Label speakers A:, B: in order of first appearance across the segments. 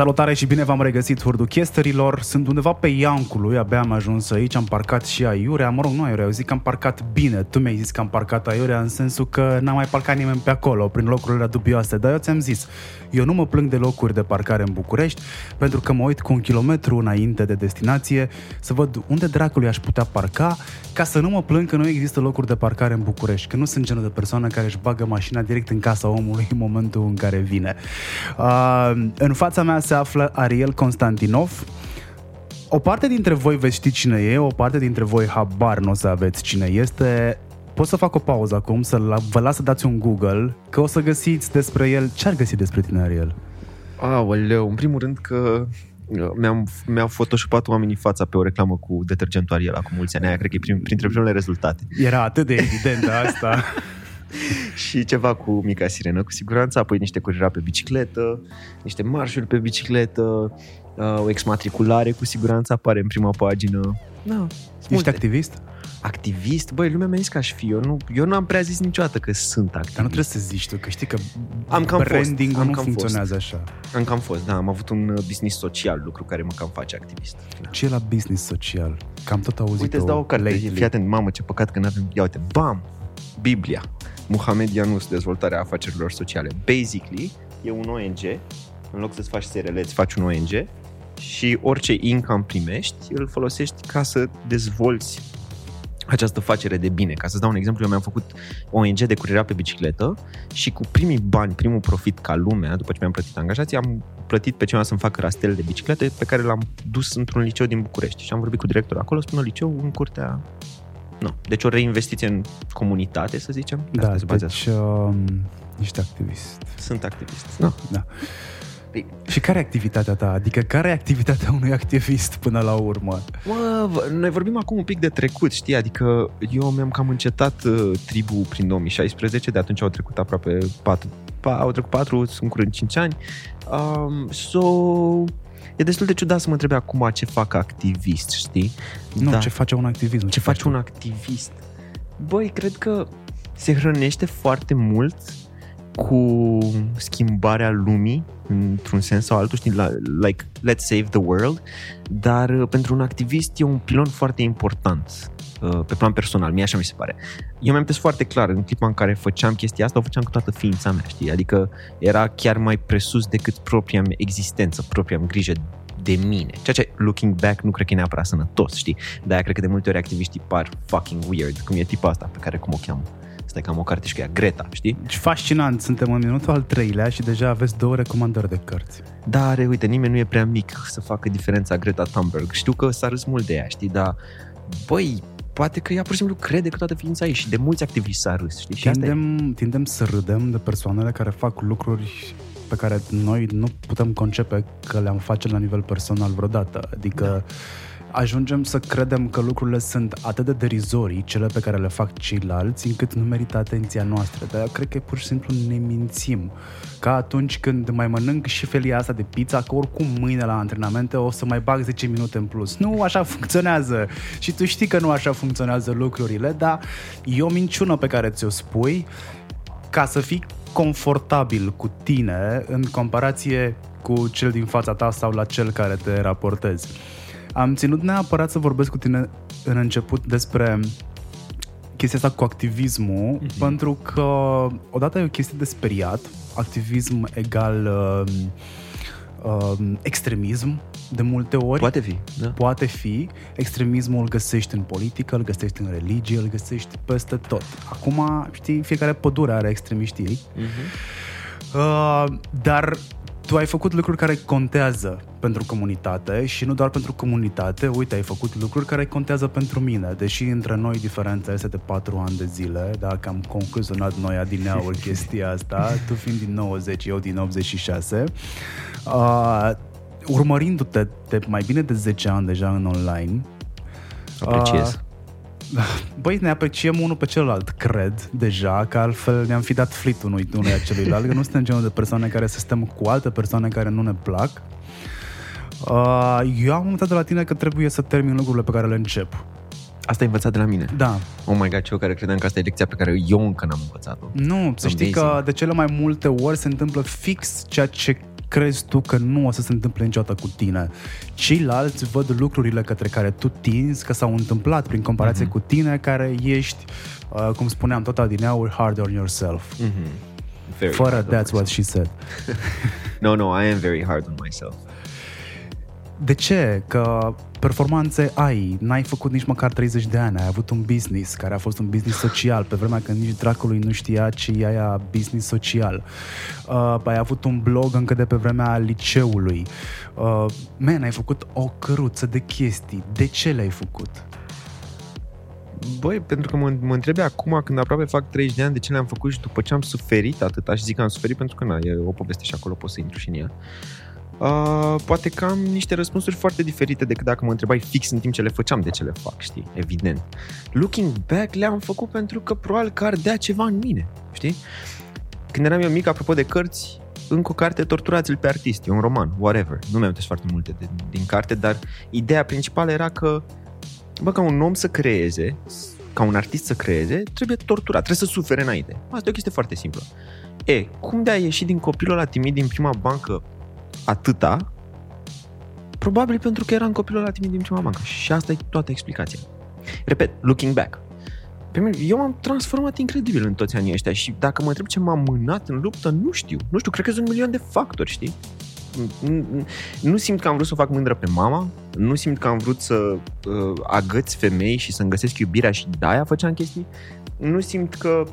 A: Salutare și bine v-am regăsit hurduchesterilor. Sunt undeva pe Iancului, abia am ajuns aici, am parcat și aiurea. Mă rog, nu aiurea, eu zic că am parcat bine. Tu mi-ai zis că am parcat aiurea în sensul că n-am mai parcat nimeni pe acolo, prin locurile dubioase. Dar eu ți-am zis, eu nu mă plâng de locuri de parcare în București, pentru că mă uit cu un kilometru înainte de destinație să văd unde dracului aș putea parca, ca să nu mă plâng că nu există locuri de parcare în București, că nu sunt genul de persoană care își bagă mașina direct în casa omului în momentul în care vine. Uh, în fața mea se află Ariel Constantinov, o parte dintre voi veți ști cine e, o parte dintre voi habar nu o să aveți cine este. Pot să fac o pauză acum, să vă las să dați un Google, că o să găsiți despre el. Ce ar găsi despre tine, Ariel?
B: Aoleu, în primul rând că uh, mi-am, mi-au photoshopat oamenii fața pe o reclamă cu detergentul Ariel acum mulți ani. Aia cred că e prim, printre primele rezultate.
A: Era atât de evident asta.
B: și ceva cu mica sirenă, cu siguranță, apoi niște curira pe bicicletă, niște marșuri pe bicicletă, uh, o exmatriculare cu siguranță apare în prima pagină.
A: Da, Ești multe. activist?
B: Activist? Băi, lumea mi-a zis că aș fi. Eu nu, eu nu am prea zis niciodată că sunt activist.
A: Dar nu trebuie să zici tu, că știi că am cam branding
B: fost, am
A: nu
B: cam
A: funcționează fost. așa.
B: Am cam fost, da. Am avut un uh, business social, lucru care mă cam face activist.
A: Da. Ce e la business social? Cam tot auzit
B: Uite, îți dau o carte. Fii atent, mamă, ce păcat că nu avem... Ia uite, bam! Biblia. Muhammad Yunus, dezvoltarea afacerilor sociale. Basically, e un ONG, în loc să-ți faci SRL, îți faci un ONG și orice income primești, îl folosești ca să dezvolți această facere de bine. Ca să-ți dau un exemplu, eu mi-am făcut ONG de curierea pe bicicletă și cu primii bani, primul profit ca lumea, după ce mi-am plătit angajații, am plătit pe cineva să-mi facă rastele de biciclete pe care l-am dus într-un liceu din București. Și am vorbit cu directorul acolo, spune liceu în curtea nu. Deci o reinvestiție în comunitate, să zicem.
A: Da, Asta deci uh, ești activist.
B: Sunt activist, da.
A: da. Păi... Și care e activitatea ta? Adică care e activitatea unui activist până la urmă?
B: Mă, noi vorbim acum un pic de trecut, știi? Adică eu mi-am cam încetat uh, tribu prin 2016, de atunci au trecut aproape 4, au trecut 4, sunt curând 5 ani. Um, so, E destul de ciudat să mă întrebe acum ce fac activist, știi?
A: Nu, da. ce face un activist?
B: Ce, ce face un activist? Băi, cred că se hrănește foarte mult cu schimbarea lumii într-un sens sau altul, știi, like, let's save the world, dar uh, pentru un activist e un pilon foarte important uh, pe plan personal, mie așa mi se pare. Eu mi-am foarte clar, în clipa în care făceam chestia asta, o făceam cu toată ființa mea, știi? Adică era chiar mai presus decât propria mea existență, propria mea grijă de mine. Ceea ce, looking back, nu cred că e neapărat sănătos, știi? De-aia cred că de multe ori activiștii par fucking weird, cum e tipa asta pe care cum o cheamă. Stai că am o carte și că e Greta, știi?
A: Și fascinant, suntem în minutul al treilea și deja aveți două recomandări de cărți.
B: Dar, uite, nimeni nu e prea mic să facă diferența Greta Thunberg. Știu că s-a râs mult de ea, știi, dar, băi, poate că ea pur și simplu crede că toată ființa ei și de mulți activiști s-a râs, știi? Și
A: tindem, e... tindem să râdem de persoanele care fac lucruri pe care noi nu putem concepe că le-am face la nivel personal vreodată. Adică da ajungem să credem că lucrurile sunt atât de derizorii, cele pe care le fac ceilalți, încât nu merită atenția noastră. Dar eu cred că pur și simplu ne mințim. Ca atunci când mai mănânc și felia asta de pizza, că oricum mâine la antrenamente o să mai bag 10 minute în plus. Nu așa funcționează. Și tu știi că nu așa funcționează lucrurile, dar e o minciună pe care ți-o spui ca să fii confortabil cu tine în comparație cu cel din fața ta sau la cel care te raportezi. Am ținut neapărat să vorbesc cu tine în început despre chestia asta cu activismul, mm-hmm. pentru că odată e o chestie de speriat, activism egal uh, uh, extremism, de multe ori.
B: Poate fi, da.
A: Poate fi. Extremismul îl găsești în politică, îl găsești în religie, îl găsești peste tot. Acum, știi, fiecare pădure are extremiștii. Mm-hmm. Uh, dar tu ai făcut lucruri care contează pentru comunitate și nu doar pentru comunitate, uite, ai făcut lucruri care contează pentru mine, deși între noi diferența este de 4 ani de zile, dacă am concluzionat noi adineauri chestia asta, tu fiind din 90, eu din 86, uh, urmărindu-te de mai bine de 10 ani deja în online,
B: Apreciez. Uh,
A: Băi, ne apreciem unul pe celălalt, cred, deja, că altfel ne-am fi dat flit unui, unui celuilalt, că nu suntem genul de persoane care să stăm cu alte persoane care nu ne plac. Uh, eu am învățat de la tine că trebuie să termin lucrurile pe care le încep.
B: Asta ai învățat de la mine?
A: Da.
B: Oh my god, eu care credeam că asta e lecția pe care eu încă n-am învățat-o.
A: Nu, să știi că de cele mai multe ori se întâmplă fix ceea ce crezi tu că nu o să se întâmple niciodată cu tine. Ceilalți văd lucrurile către care tu tinzi că s-au întâmplat prin comparație
B: Mhm.
A: cu tine, care ești, uh, cum spuneam tot adineauri, hard on yourself.
B: Mm-hmm. Very
A: Fără
B: hard on
A: that's what she said.
B: No, no, I am very hard on myself.
A: De ce? Că performanțe ai, n-ai făcut nici măcar 30 de ani, ai avut un business care a fost un business social, pe vremea când nici dracului nu știa ce e aia business social. Uh, ai avut un blog încă de pe vremea liceului. Uh, man, ai făcut o căruță de chestii. De ce le-ai făcut?
B: Băi, pentru că mă, mă întrebi acum, când aproape fac 30 de ani, de ce le-am făcut și după ce am suferit atât, aș zic că am suferit pentru că, na, e o poveste și acolo pot să intru și în ea. Uh, poate că am niște răspunsuri foarte diferite decât dacă mă întrebai fix în timp ce le făceam de ce le fac, știi? Evident. Looking back, le-am făcut pentru că probabil că ardea ceva în mine, știi? Când eram eu mic, apropo de cărți, încă o carte, Torturați-l pe artist, e un roman, whatever. Nu mi-am foarte multe de, din carte, dar ideea principală era că bă, ca un om să creeze, ca un artist să creeze, trebuie torturat, trebuie să sufere înainte. Asta e o chestie foarte simplă. E, cum de a ieși din copilul ăla timid din prima bancă atâta? Probabil pentru că eram copilul ăla timid din prima bancă. Și asta e toată explicația. Repet, looking back. Pe mine, eu m-am transformat incredibil în toți anii ăștia și dacă mă întreb ce m-a mânat în luptă, nu știu. Nu știu, cred că sunt un milion de factori, știi? N- Nu simt că am vrut să o fac mândră pe mama, nu simt că am vrut să uh, agăți femei și să-mi găsesc iubirea și de-aia făceam chestii. Nu simt că n-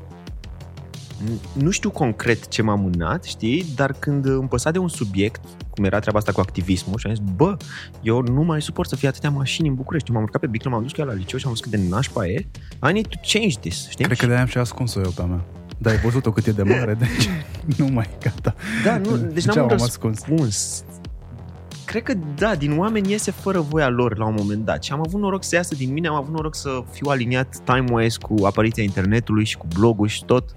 B: nu știu concret ce m-a mânat, știi, dar când îmi păsa de un subiect, cum era treaba asta cu activismul, și am zis, bă, eu nu mai suport să fie atâtea mașini în București. M-am urcat pe biclă, m-am dus cu ea la liceu și am văzut cât de nașpa e. I need to change this, știi?
A: Cred că de-aia am și ascuns-o eu pe a mea. Dar ai văzut-o cât e de mare, deci nu mai gata.
B: Da, nu, deci
A: Ce
B: n-am un
A: am ascuns?
B: răspuns. Cred că da, din oameni iese fără voia lor la un moment dat și am avut noroc să iasă din mine, am avut noroc să fiu aliniat time-wise cu apariția internetului și cu blogul și tot.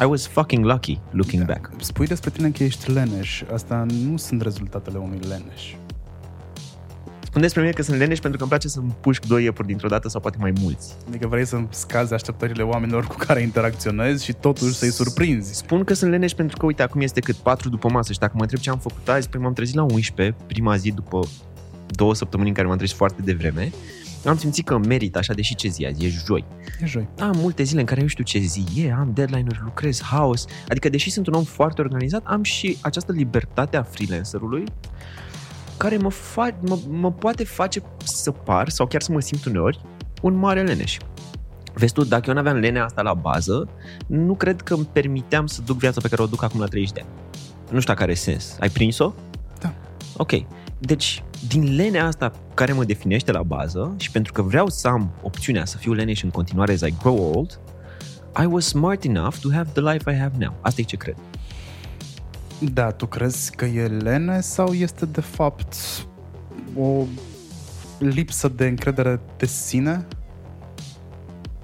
B: I was fucking lucky looking back.
A: Spui despre tine că ești leneș. Asta nu sunt rezultatele unui leneș.
B: Spune despre mine că sunt leneș pentru că îmi place să-mi pușc doi iepuri dintr-o dată sau poate mai mulți.
A: Adică vrei să scazi așteptările oamenilor cu care interacționezi și totuși să-i surprinzi.
B: Spun că sunt leneș pentru că, uite, acum este cât 4 după masă și dacă mă întreb ce am făcut azi, păi m-am trezit la 11, prima zi după două săptămâni în care m-am trezit foarte devreme. Am simțit că merit așa, deși ce zi azi, e joi.
A: E joi.
B: Am multe zile în care nu știu ce zi e, am deadline-uri, lucrez, haos. Adică, deși sunt un om foarte organizat, am și această libertate a freelancerului care mă, fa- mă, mă poate face să par, sau chiar să mă simt uneori, un mare leneș. Vezi tu, dacă eu nu aveam lenea asta la bază, nu cred că îmi permiteam să duc viața pe care o duc acum la 30 de ani. Nu știu dacă are sens. Ai prins-o?
A: Da.
B: Ok. Deci, din lenea asta care mă definește la bază și pentru că vreau să am opțiunea să fiu leneș în continuare as I grow old, I was smart enough to have the life I have now. Asta e ce cred.
A: Da, tu crezi că e lene sau este de fapt o lipsă de încredere de sine?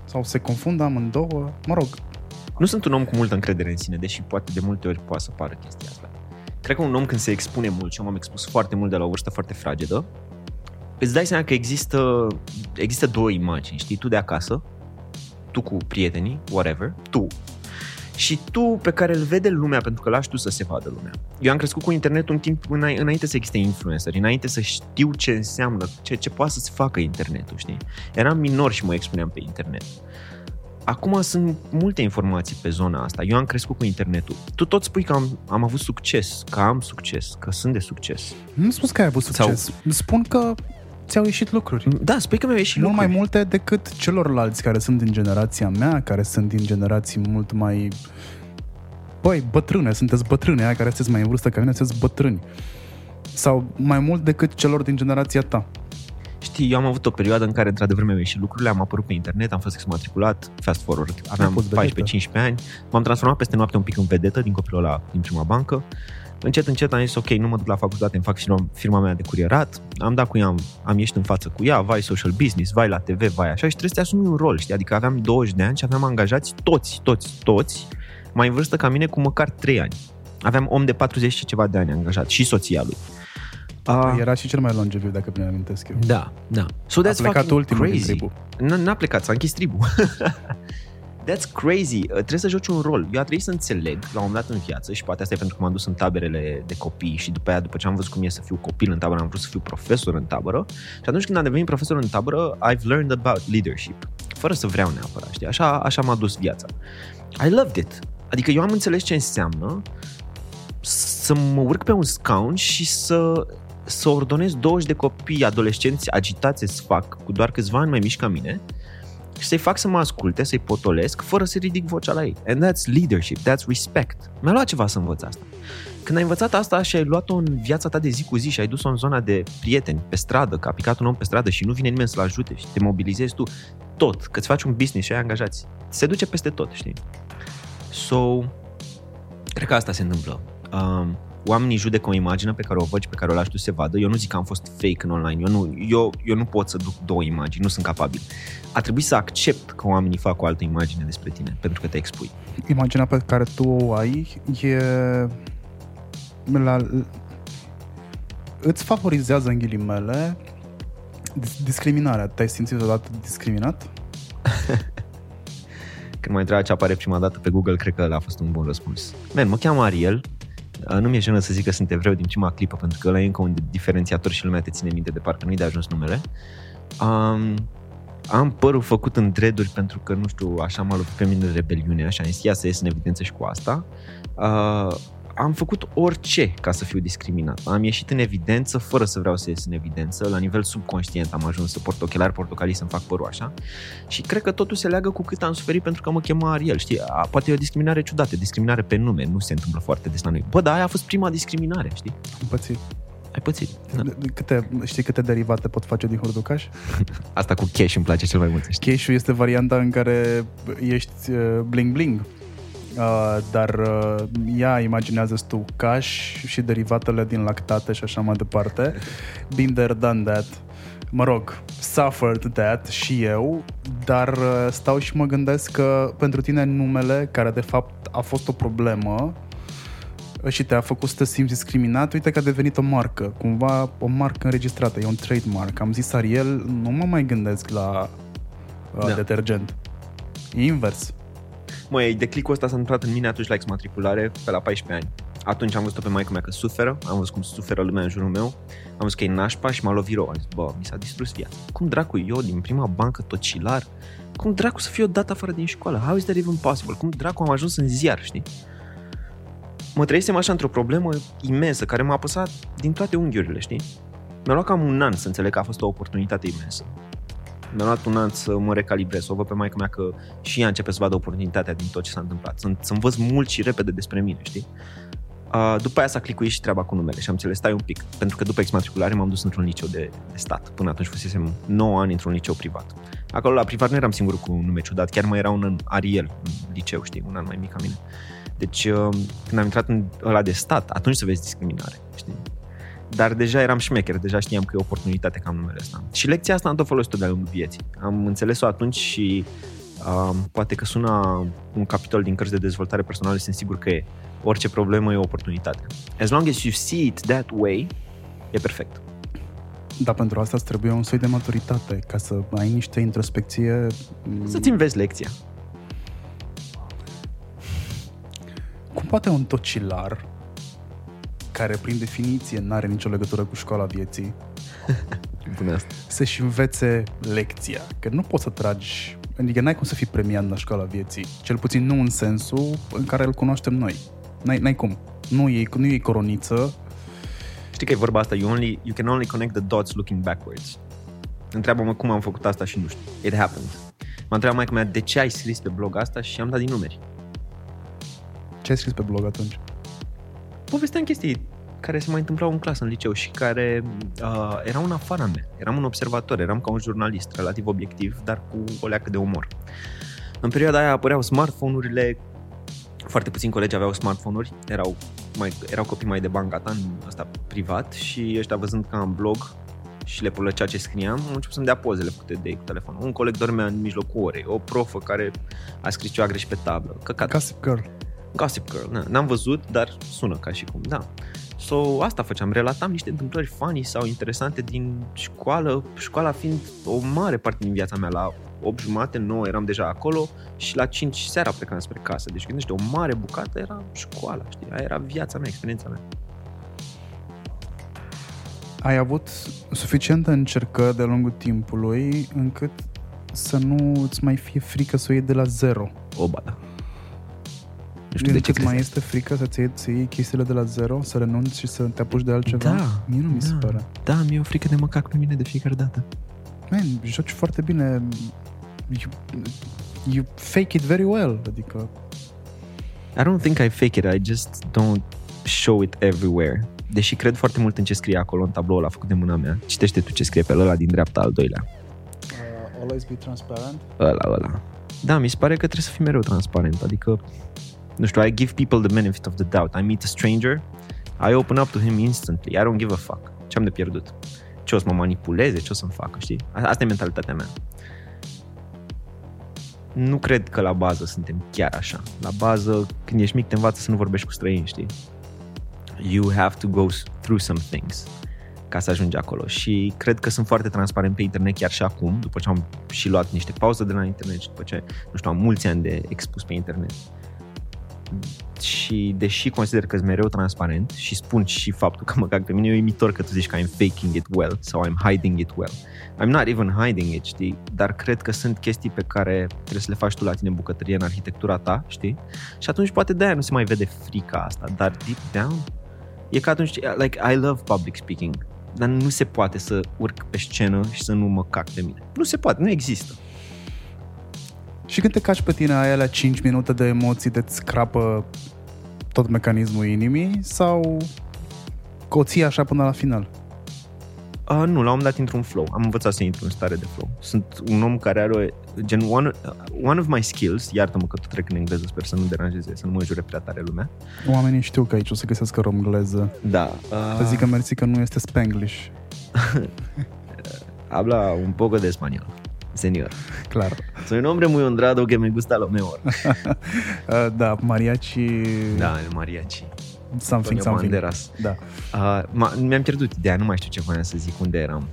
A: Sau se confundă amândouă? Mă rog,
B: Nu sunt un om cu multă încredere în sine, deși poate de multe ori poate să pară chestia asta. Cred că un om când se expune mult, și eu m-am expus foarte mult de la o vârstă foarte fragedă, îți dai seama că există, există două imagini, știi? Tu de acasă, tu cu prietenii, whatever, tu, și tu pe care îl vede lumea pentru că lași tu să se vadă lumea. Eu am crescut cu internetul un timp îna- înainte să existe influencer, înainte să știu ce înseamnă, ce, ce poate să se facă internetul, știi? Eram minor și mă expuneam pe internet. Acum sunt multe informații pe zona asta. Eu am crescut cu internetul. Tu tot spui că am, am avut succes, că am succes, că sunt de succes.
A: nu spus că ai avut
B: Sau-
A: succes. Spun că ți-au ieșit lucruri.
B: Da, spui că mi-au ieșit
A: mult mai
B: lucruri.
A: multe decât celorlalți care sunt din generația mea, care sunt din generații mult mai... Băi, bătrâne, sunteți bătrâne, aia care sunteți mai în vârstă ca mine, sunteți bătrâni. Sau mai mult decât celor din generația ta.
B: Știi, eu am avut o perioadă în care într-adevăr mi-au ieșit lucrurile, am apărut pe internet, am fost exmatriculat, fast forward, aveam
A: fost vedetă.
B: 14-15 ani, m-am transformat peste noapte un pic în vedetă din copilul ăla din prima bancă. Încet, încet am zis, ok, nu mă duc la facultate, îmi fac firma, firma mea de curierat, am dat cu ea, am, am ieșit în față cu ea, vai social business, vai la TV, vai așa și trebuie să te asumi un rol, știi? Adică aveam 20 de ani și aveam angajați toți, toți, toți, mai în vârstă ca mine cu măcar 3 ani. Aveam om de 40 și ceva de ani angajat și soția lui. Ah,
A: Era și cel mai longeviv, dacă bine amintesc eu.
B: da, da. So
A: A
B: that's
A: plecat
B: fucking
A: ultimul din
B: crazy.
A: tribu.
B: N- N-a plecat, s-a închis tribul. That's crazy. Uh, Trebuie să joci un rol. Eu a trebuit să înțeleg la un moment dat în viață și poate asta e pentru că m-am dus în taberele de copii și după aia, după ce am văzut cum e să fiu copil în tabără, am vrut să fiu profesor în tabără și atunci când am devenit profesor în tabără, I've learned about leadership. Fără să vreau neapărat, știi? Așa, așa m-a dus viața. I loved it. Adică eu am înțeles ce înseamnă să mă urc pe un scaun și să, să ordonez 20 de copii adolescenți agitați să fac cu doar câțiva ani mai mici ca mine și să-i fac să mă asculte, să-i potolesc, fără să ridic vocea la ei. And that's leadership, that's respect. Mi-a luat ceva să învăț asta. Când ai învățat asta și ai luat-o în viața ta de zi cu zi și ai dus-o în zona de prieteni, pe stradă, că a picat un om pe stradă și nu vine nimeni să-l ajute și te mobilizezi tu tot, că îți faci un business și ai angajați, se duce peste tot, știi? So, cred că asta se întâmplă. Um, oamenii judecă o imagine pe care o văd și pe care o lași tu să se vadă. Eu nu zic că am fost fake în online. Eu nu, eu, eu nu pot să duc două imagini, nu sunt capabil. A trebuit să accept că oamenii fac o altă imagine despre tine, pentru că te expui.
A: Imaginea pe care tu o ai e la, îți favorizează în ghilimele dis- discriminarea. Te-ai simțit odată discriminat?
B: Când mă întreba ce apare prima dată pe Google, cred că ăla a fost un bun răspuns. Man, mă cheamă Ariel, nu mi-e jenă să zic că sunt evreu din prima clipă, pentru că ăla e încă un diferențiator și lumea te ține minte de parcă nu-i de ajuns numele. Um, am părul făcut în dreaduri pentru că, nu știu, așa m-a lovit pe mine rebeliunea și am zis, ia să ies în evidență și cu asta. Uh, am făcut orice ca să fiu discriminat. Am ieșit în evidență fără să vreau să ies în evidență. La nivel subconștient am ajuns să port ochelari portocalii să-mi fac părul așa. Și cred că totul se leagă cu cât am suferit pentru că mă chema Ariel. Știi, a, poate e o discriminare ciudată, discriminare pe nume, nu se întâmplă foarte des la noi. Bă, dar aia a fost prima discriminare, știi?
A: Am pățit.
B: Ai pățit. Da.
A: Câte, știi câte derivate pot face din hurducaș?
B: Asta cu cash îmi place cel mai mult. Știi?
A: Cash-ul este varianta în care ești bling-bling. Uh, dar uh, ea imaginează tu caș și derivatele din lactate și așa mai departe. Been there, done that. Mă rog, suffered that și eu, dar uh, stau și mă gândesc că pentru tine numele, care de fapt a fost o problemă, și te-a făcut să te simți discriminat, uite că a devenit o marcă, cumva o marcă înregistrată, e un trademark. Am zis Ariel, nu mă mai gândesc la uh, da. detergent. E invers.
B: Măi, declicul ăsta s-a întâmplat în mine atunci la exmatriculare, pe la 14 ani. Atunci am văzut-o pe maică mea că suferă, am văzut cum suferă lumea în jurul meu, am văzut că e nașpa și m-a lovit rău. Am zis, bă, mi s-a distrus viața. Cum dracu eu, din prima bancă tocilar, cum dracu să fiu dat afară din școală? How is that even possible? Cum dracu am ajuns în ziar, știi? Mă trăisem așa într-o problemă imensă care m-a apăsat din toate unghiurile, știi? Mi-a luat cam un an să înțeleg că a fost o oportunitate imensă mi-a luat un an să mă recalibrez, să o văd pe maică mea că și ea începe să vadă oportunitatea din tot ce s-a întâmplat, să, să învăț mult și repede despre mine, știi? Uh, după aia s-a clicuit și treaba cu numele și am înțeles, stai un pic, pentru că după exmatriculare m-am dus într-un liceu de, de stat. Până atunci fusesem 9 ani într-un liceu privat. Acolo la privat nu eram singur cu un nume ciudat, chiar mai era un în Ariel, în liceu, știi, un an mai mic ca mine. Deci, uh, când am intrat în ăla de stat, atunci să vezi discriminare, știi? Dar deja eram șmecher, deja știam că e o oportunitate ca numele ăsta. Și lecția asta am tot folosit-o de-a lungul vieții. Am înțeles-o atunci și um, poate că sună un capitol din cărți de dezvoltare personală, sunt sigur că e. Orice problemă e o oportunitate. As long as you see it that way, e perfect.
A: Dar pentru asta îți trebuie un soi de maturitate, ca să ai niște introspecție...
B: Să-ți înveți lecția.
A: Cum poate un tocilar care prin definiție nu are nicio legătură cu școala vieții,
B: Bună asta.
A: să-și învețe lecția. Că nu poți să tragi, adică n-ai cum să fii premiat la școala vieții, cel puțin nu în sensul în care îl cunoaștem noi. N-ai, n-ai cum. Nu e, nu e coroniță.
B: Știi că e vorba asta, you, only, you can only connect the dots looking backwards. Întreabă-mă cum am făcut asta și nu știu. It happened. M-a întrebat mai mea de ce ai scris pe blog asta și am dat din numeri.
A: Ce ai scris pe blog atunci?
B: Povesteam chestii care se mai întâmplau în clasă, în liceu și care uh, erau în afara mea. Eram un observator, eram ca un jurnalist relativ obiectiv, dar cu o leacă de umor. În perioada aia apăreau smartphone-urile, foarte puțini colegi aveau smartphone-uri, erau, mai, erau copii mai de bangata, în ăsta privat și ăștia văzând că am blog și le plăcea ce scriam, am început să-mi dea pozele făcute de ei cu telefonul. Un coleg dormea în mijlocul orei, o profă care a scris ceva greșit pe tablă. Căcat.
A: Gossip Girl.
B: Gossip Girl, na, n-am văzut, dar sună ca și cum, da. So, asta făceam, relatam niște întâmplări funny sau interesante din școală, școala fiind o mare parte din viața mea la 8 jumate, 9 eram deja acolo și la 5 seara plecam spre casă. Deci gândește, o mare bucată era școala, știi? Aia era viața mea, experiența mea.
A: Ai avut suficientă încercări de-a lungul timpului încât să nu îți mai fie frică să o iei de la zero.
B: O, ba, da. Nu știu de ce
A: Încât mai
B: crezi
A: este frică să-ți iei, să iei chestiile de la zero, să renunți și să te apuci de altceva?
B: Da,
A: Mie nu mi se
B: da.
A: pare.
B: Da, mi-e o frică de mă cac pe mine de fiecare dată.
A: Man, joci foarte bine. You, you fake it very well. Adică,
B: I don't think I fake it, I just don't show it everywhere. Deși cred foarte mult în ce scrie acolo, în tabloul ăla făcut de mâna mea. Citește tu ce scrie pe ăla din dreapta, al doilea.
A: uh, always be transparent.
B: Ăla, ăla. Da, mi se pare că trebuie să fii mereu transparent. Adică, nu știu, I give people the benefit of the doubt. I meet a stranger, I open up to him instantly. I don't give a fuck. Ce am de pierdut? Ce o să mă manipuleze? Ce o să-mi facă, știi? A- Asta e mentalitatea mea. Nu cred că la bază suntem chiar așa. La bază, când ești mic, te învață să nu vorbești cu străini, știi? You have to go through some things ca să ajungi acolo și cred că sunt foarte transparent pe internet chiar și acum, după ce am și luat niște pauze de la internet și după ce, nu știu, am mulți ani de expus pe internet. Și deși consider că sunt mereu transparent și spun și faptul că mă cac pe mine, e uimitor că tu zici că I'm faking it well sau I'm hiding it well. I'm not even hiding it, știi? Dar cred că sunt chestii pe care trebuie să le faci tu la tine în bucătărie, în arhitectura ta, știi? Și atunci poate de-aia nu se mai vede frica asta, dar deep down e ca atunci, like, I love public speaking, dar nu se poate să urc pe scenă și să nu mă cac pe mine. Nu se poate, nu există.
A: Și când te caci pe tine, ai alea 5 minute de emoții de scrapă tot mecanismul inimii sau că o ții așa până la final?
B: Uh, nu, la un moment dat intru în flow. Am învățat să intru în stare de flow. Sunt un om care are o, gen one, uh, one of my skills, iartă-mă că tot trec în engleză, sper să nu deranjeze, să nu mă jure prea tare lumea.
A: Oamenii știu că aici o să găsească romgleză.
B: Da.
A: Să zică mersi că nu este spanglish.
B: Habla un poco de español, señor.
A: Clar.
B: Soy un hombre muy honrado que me gusta lo mejor.
A: Uh, da, mariachi...
B: Da, el mariachi.
A: Something,
B: Antonio
A: something.
B: Banderas.
A: Da.
B: Uh, ma, mi-am pierdut ideea, nu mai știu ce voiam să zic, unde eram.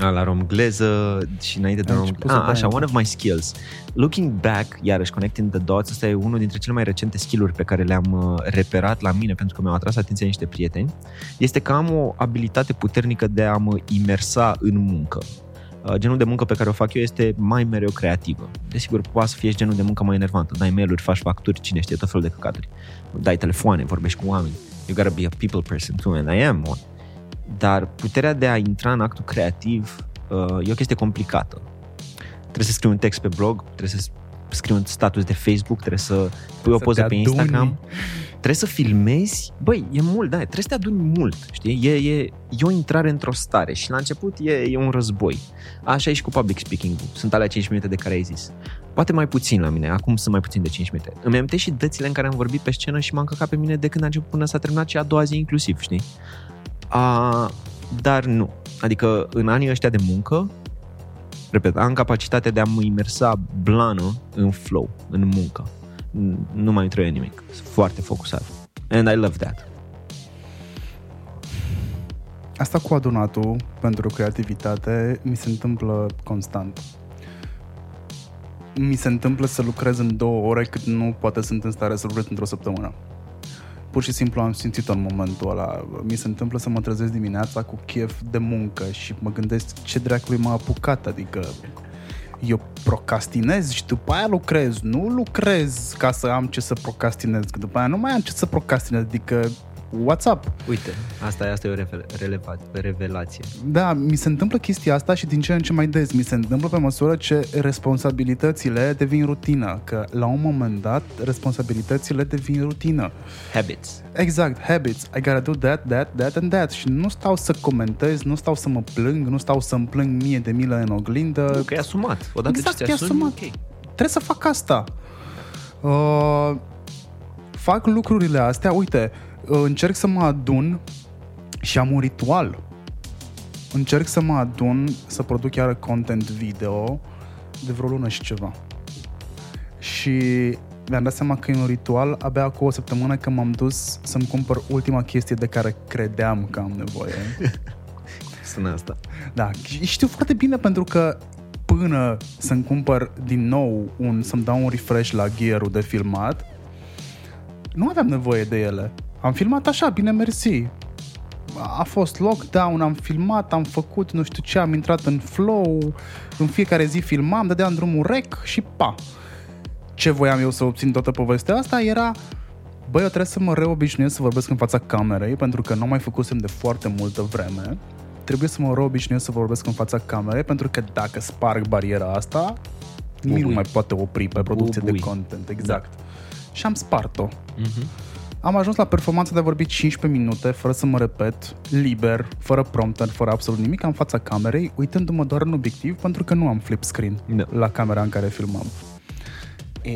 B: A, la romgleză și înainte de
A: Ai
B: rom...
A: început să
B: Ah,
A: dai
B: așa,
A: un
B: one of my skills. Looking back, iarăși, connecting the dots, ăsta e unul dintre cele mai recente skill-uri pe care le-am uh, reperat la mine, pentru că mi-au atras atenția niște prieteni, este că am o abilitate puternică de a mă imersa în muncă. Uh, Genul de muncă pe care o fac eu este mai mereu creativă. Desigur, poate să fie și genul de muncă mai enervantă. Dai mail-uri, faci facturi, cine știe, tot felul de căcaturi. Dai telefoane, vorbești cu oameni. You gotta be a people person too, and I am one. Dar puterea de a intra în actul creativ uh, e o chestie complicată. Trebuie să scrii un text pe blog, trebuie să scrii un status de Facebook, trebuie să pui o
A: să
B: poză
A: te
B: pe
A: aduni.
B: Instagram, trebuie să filmezi. Băi, e mult, da, trebuie să te aduni mult, știi? E, e, e o intrare într-o stare și la început e, e un război. Așa e și cu public speaking Sunt alea 5 minute de care ai zis. Poate mai puțin la mine, acum sunt mai puțin de 5 minute. Îmi amintesc și dățile în care am vorbit pe scenă și m-am căcat pe mine de când a început până s-a terminat și a doua zi inclusiv, știi? A, dar nu. Adică în anii ăștia de muncă, repet, am capacitatea de a mă imersa blană în flow, în muncă. N- Nu mai trebuie nimic. Sunt foarte focusat. And I love that.
A: Asta cu adunatul pentru creativitate mi se întâmplă constant. Mi se întâmplă să lucrez în două ore cât nu poate sunt în stare să lucrez într-o săptămână. Pur și simplu am simțit-o în momentul ăla. Mi se întâmplă să mă trezesc dimineața cu chef de muncă și mă gândesc ce dracului m-a apucat, adică eu procrastinez și după aia lucrez. Nu lucrez ca să am ce să procrastinez, că după aia nu mai am ce să procrastinez, adică what's up?
B: Uite, asta, e- asta e o revela- releva- revelație.
A: Da, mi se întâmplă chestia asta și din ce în ce mai des. Mi se întâmplă pe măsură ce responsabilitățile devin rutină. Că la un moment dat, responsabilitățile devin rutină.
B: Habits.
A: Exact, habits. I gotta do that, that, that and that. Și nu stau să comentez, nu stau să mă plâng, nu stau să-mi plâng mie de milă în oglindă.
B: Nu, că e asumat. Odată
A: Exact,
B: ce
A: e
B: ți asumi,
A: asumat.
B: ok.
A: Trebuie să fac asta. Uh, fac lucrurile astea, uite, uh, încerc să mă adun și am un ritual. Încerc să mă adun să produc chiar content video de vreo lună și ceva. Și mi-am dat seama că e un ritual abia cu o săptămână că m-am dus să-mi cumpăr ultima chestie de care credeam că am nevoie.
B: Sună asta.
A: Da, și știu foarte bine pentru că până să-mi cumpăr din nou un, să-mi dau un refresh la gear de filmat, nu aveam nevoie de ele. Am filmat așa, bine mersi. A fost lockdown, am filmat, am făcut nu știu ce, am intrat în flow, în fiecare zi filmam, dădeam drumul rec și pa. Ce voiam eu să obțin toată povestea asta era Băi, eu trebuie să mă reobișnuiesc să vorbesc în fața camerei, pentru că nu mai făcusem de foarte multă vreme. Trebuie să mă reobișnuiesc să vorbesc în fața camerei, pentru că dacă sparg bariera asta, nimic nu mai poate opri pe producție
B: Bubui.
A: de content. Exact. Da. Și am spart-o.
B: Mhm.
A: Am ajuns la performanța de a vorbi 15 minute, fără să mă repet, liber, fără prompter, fără absolut nimic, în fața camerei, uitându-mă doar în obiectiv, pentru că nu am flip screen
B: Da.
A: la camera în care filmam. E,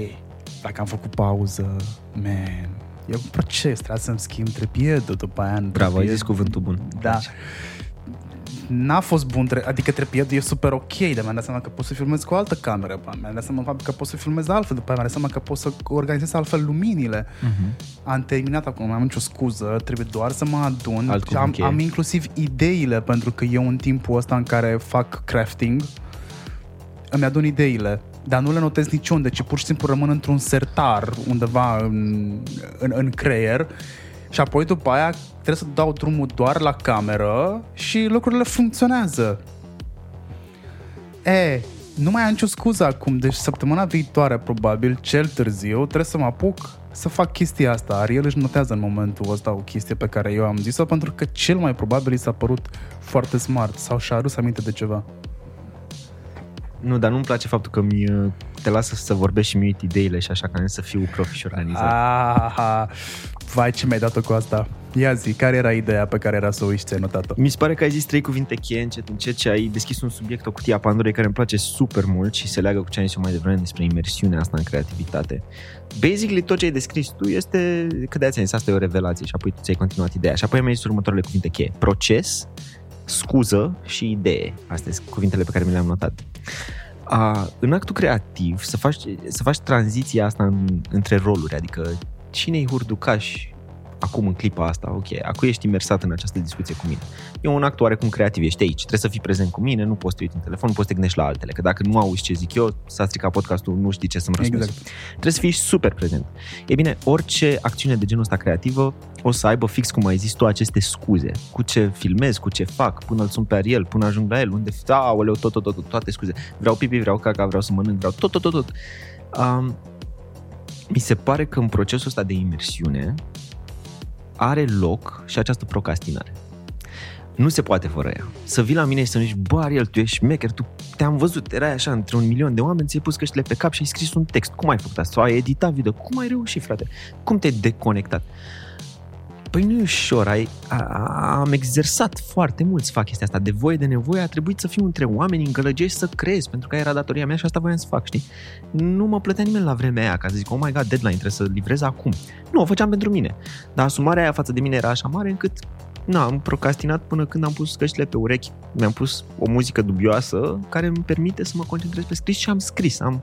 A: dacă am făcut pauză, man, e un proces, trebuie să-mi schimb trepiedul după aia. în
B: Bravo, ai
A: trepied.
B: zis cuvântul bun.
A: Da. N-a fost bun, tre- adică trepiedul e super ok, dar mi-am dat seama că pot să filmez cu o altă cameră, pa. mi-am dat seama că pot să filmez altfel, după aia mi-am dat seama că pot să organizez altfel luminile.
B: Mhm.
A: Am terminat acum, nu am nicio scuză, trebuie doar să mă adun.
B: Alt
A: și am,
B: cuvânt cheie.
A: am inclusiv ideile, pentru că eu în timpul ăsta în care fac crafting, îmi adun ideile, dar nu le notez niciunde, ci pur și simplu rămân într-un sertar undeva în, în, în creier și apoi după aia trebuie să dau drumul doar la cameră și lucrurile funcționează. E, nu mai am nicio scuză acum, deci săptămâna viitoare, probabil, cel târziu, trebuie să mă apuc să fac chestia asta. Ariel își notează în momentul ăsta o chestie pe care eu am zis-o, pentru că cel mai probabil i s-a părut foarte smart sau și-a adus aminte de ceva.
B: Nu, dar nu-mi place faptul că mi, uh, te lasă să vorbești și mi uit ideile și așa ca să fiu profesionalizat.
A: Aha, vai ce mi-ai dat-o cu asta. Ia zi, care era ideea pe care era să o uiți, ți-ai notat-o?
B: Mi se pare că ai zis trei cuvinte cheie încet, încet ce ai deschis un subiect, o cutie a Pandorei care îmi place super mult și se leagă cu ce am zis eu mai devreme despre imersiunea asta în creativitate. Basically, tot ce ai descris tu este, că de zis, asta e o revelație și apoi tu ți-ai continuat ideea. Și apoi mi-ai zis următoarele cuvinte cheie. Proces, scuză și idee. Astea sunt cuvintele pe care mi le-am notat. A, în actul creativ, să faci, să faci tranziția asta în, între roluri, adică cine-i hurducaș acum în clipa asta, ok, acum ești imersat în această discuție cu mine. E un act oarecum creativ, ești aici, trebuie să fii prezent cu mine, nu poți să te uiți în telefon, nu poți să te gândești la altele, că dacă nu auzi ce zic eu, s-a stricat podcastul, nu știi ce să-mi răspunzi.
A: Exact.
B: Trebuie să fii super prezent. E bine, orice acțiune de genul ăsta creativă o să aibă fix cum ai zis tu aceste scuze. Cu ce filmez, cu ce fac, până îl sun pe Ariel, până ajung la el, unde, aoleu, tot, tot, tot, tot, toate scuze. Vreau pipi, vreau caca, vreau să mănânc, vreau tot, tot, tot, tot. Um, mi se pare că în procesul ăsta de imersiune are loc și această procrastinare. Nu se poate fără ea. Să vii la mine și să-mi zici, bă, Ariel, tu ești șmecher, tu te-am văzut, erai așa între un milion de oameni, ți-ai pus căștile pe cap și ai scris un text. Cum ai făcut asta? Sau ai editat video? Cum ai reușit, frate? Cum te-ai deconectat? Păi nu e ușor, ai, a, a, am exersat foarte mult să fac chestia asta. De voie de nevoie a trebuit să fiu între oameni în gălăgești să creez, pentru că era datoria mea și asta voiam să fac, știi? Nu mă plătea nimeni la vremea aia ca să zic, oh my god, deadline, trebuie să livrez acum. Nu, o făceam pentru mine. Dar asumarea aia față de mine era așa mare încât nu, am procrastinat până când am pus căștile pe urechi, mi-am pus o muzică dubioasă care îmi permite să mă concentrez pe scris și am scris, am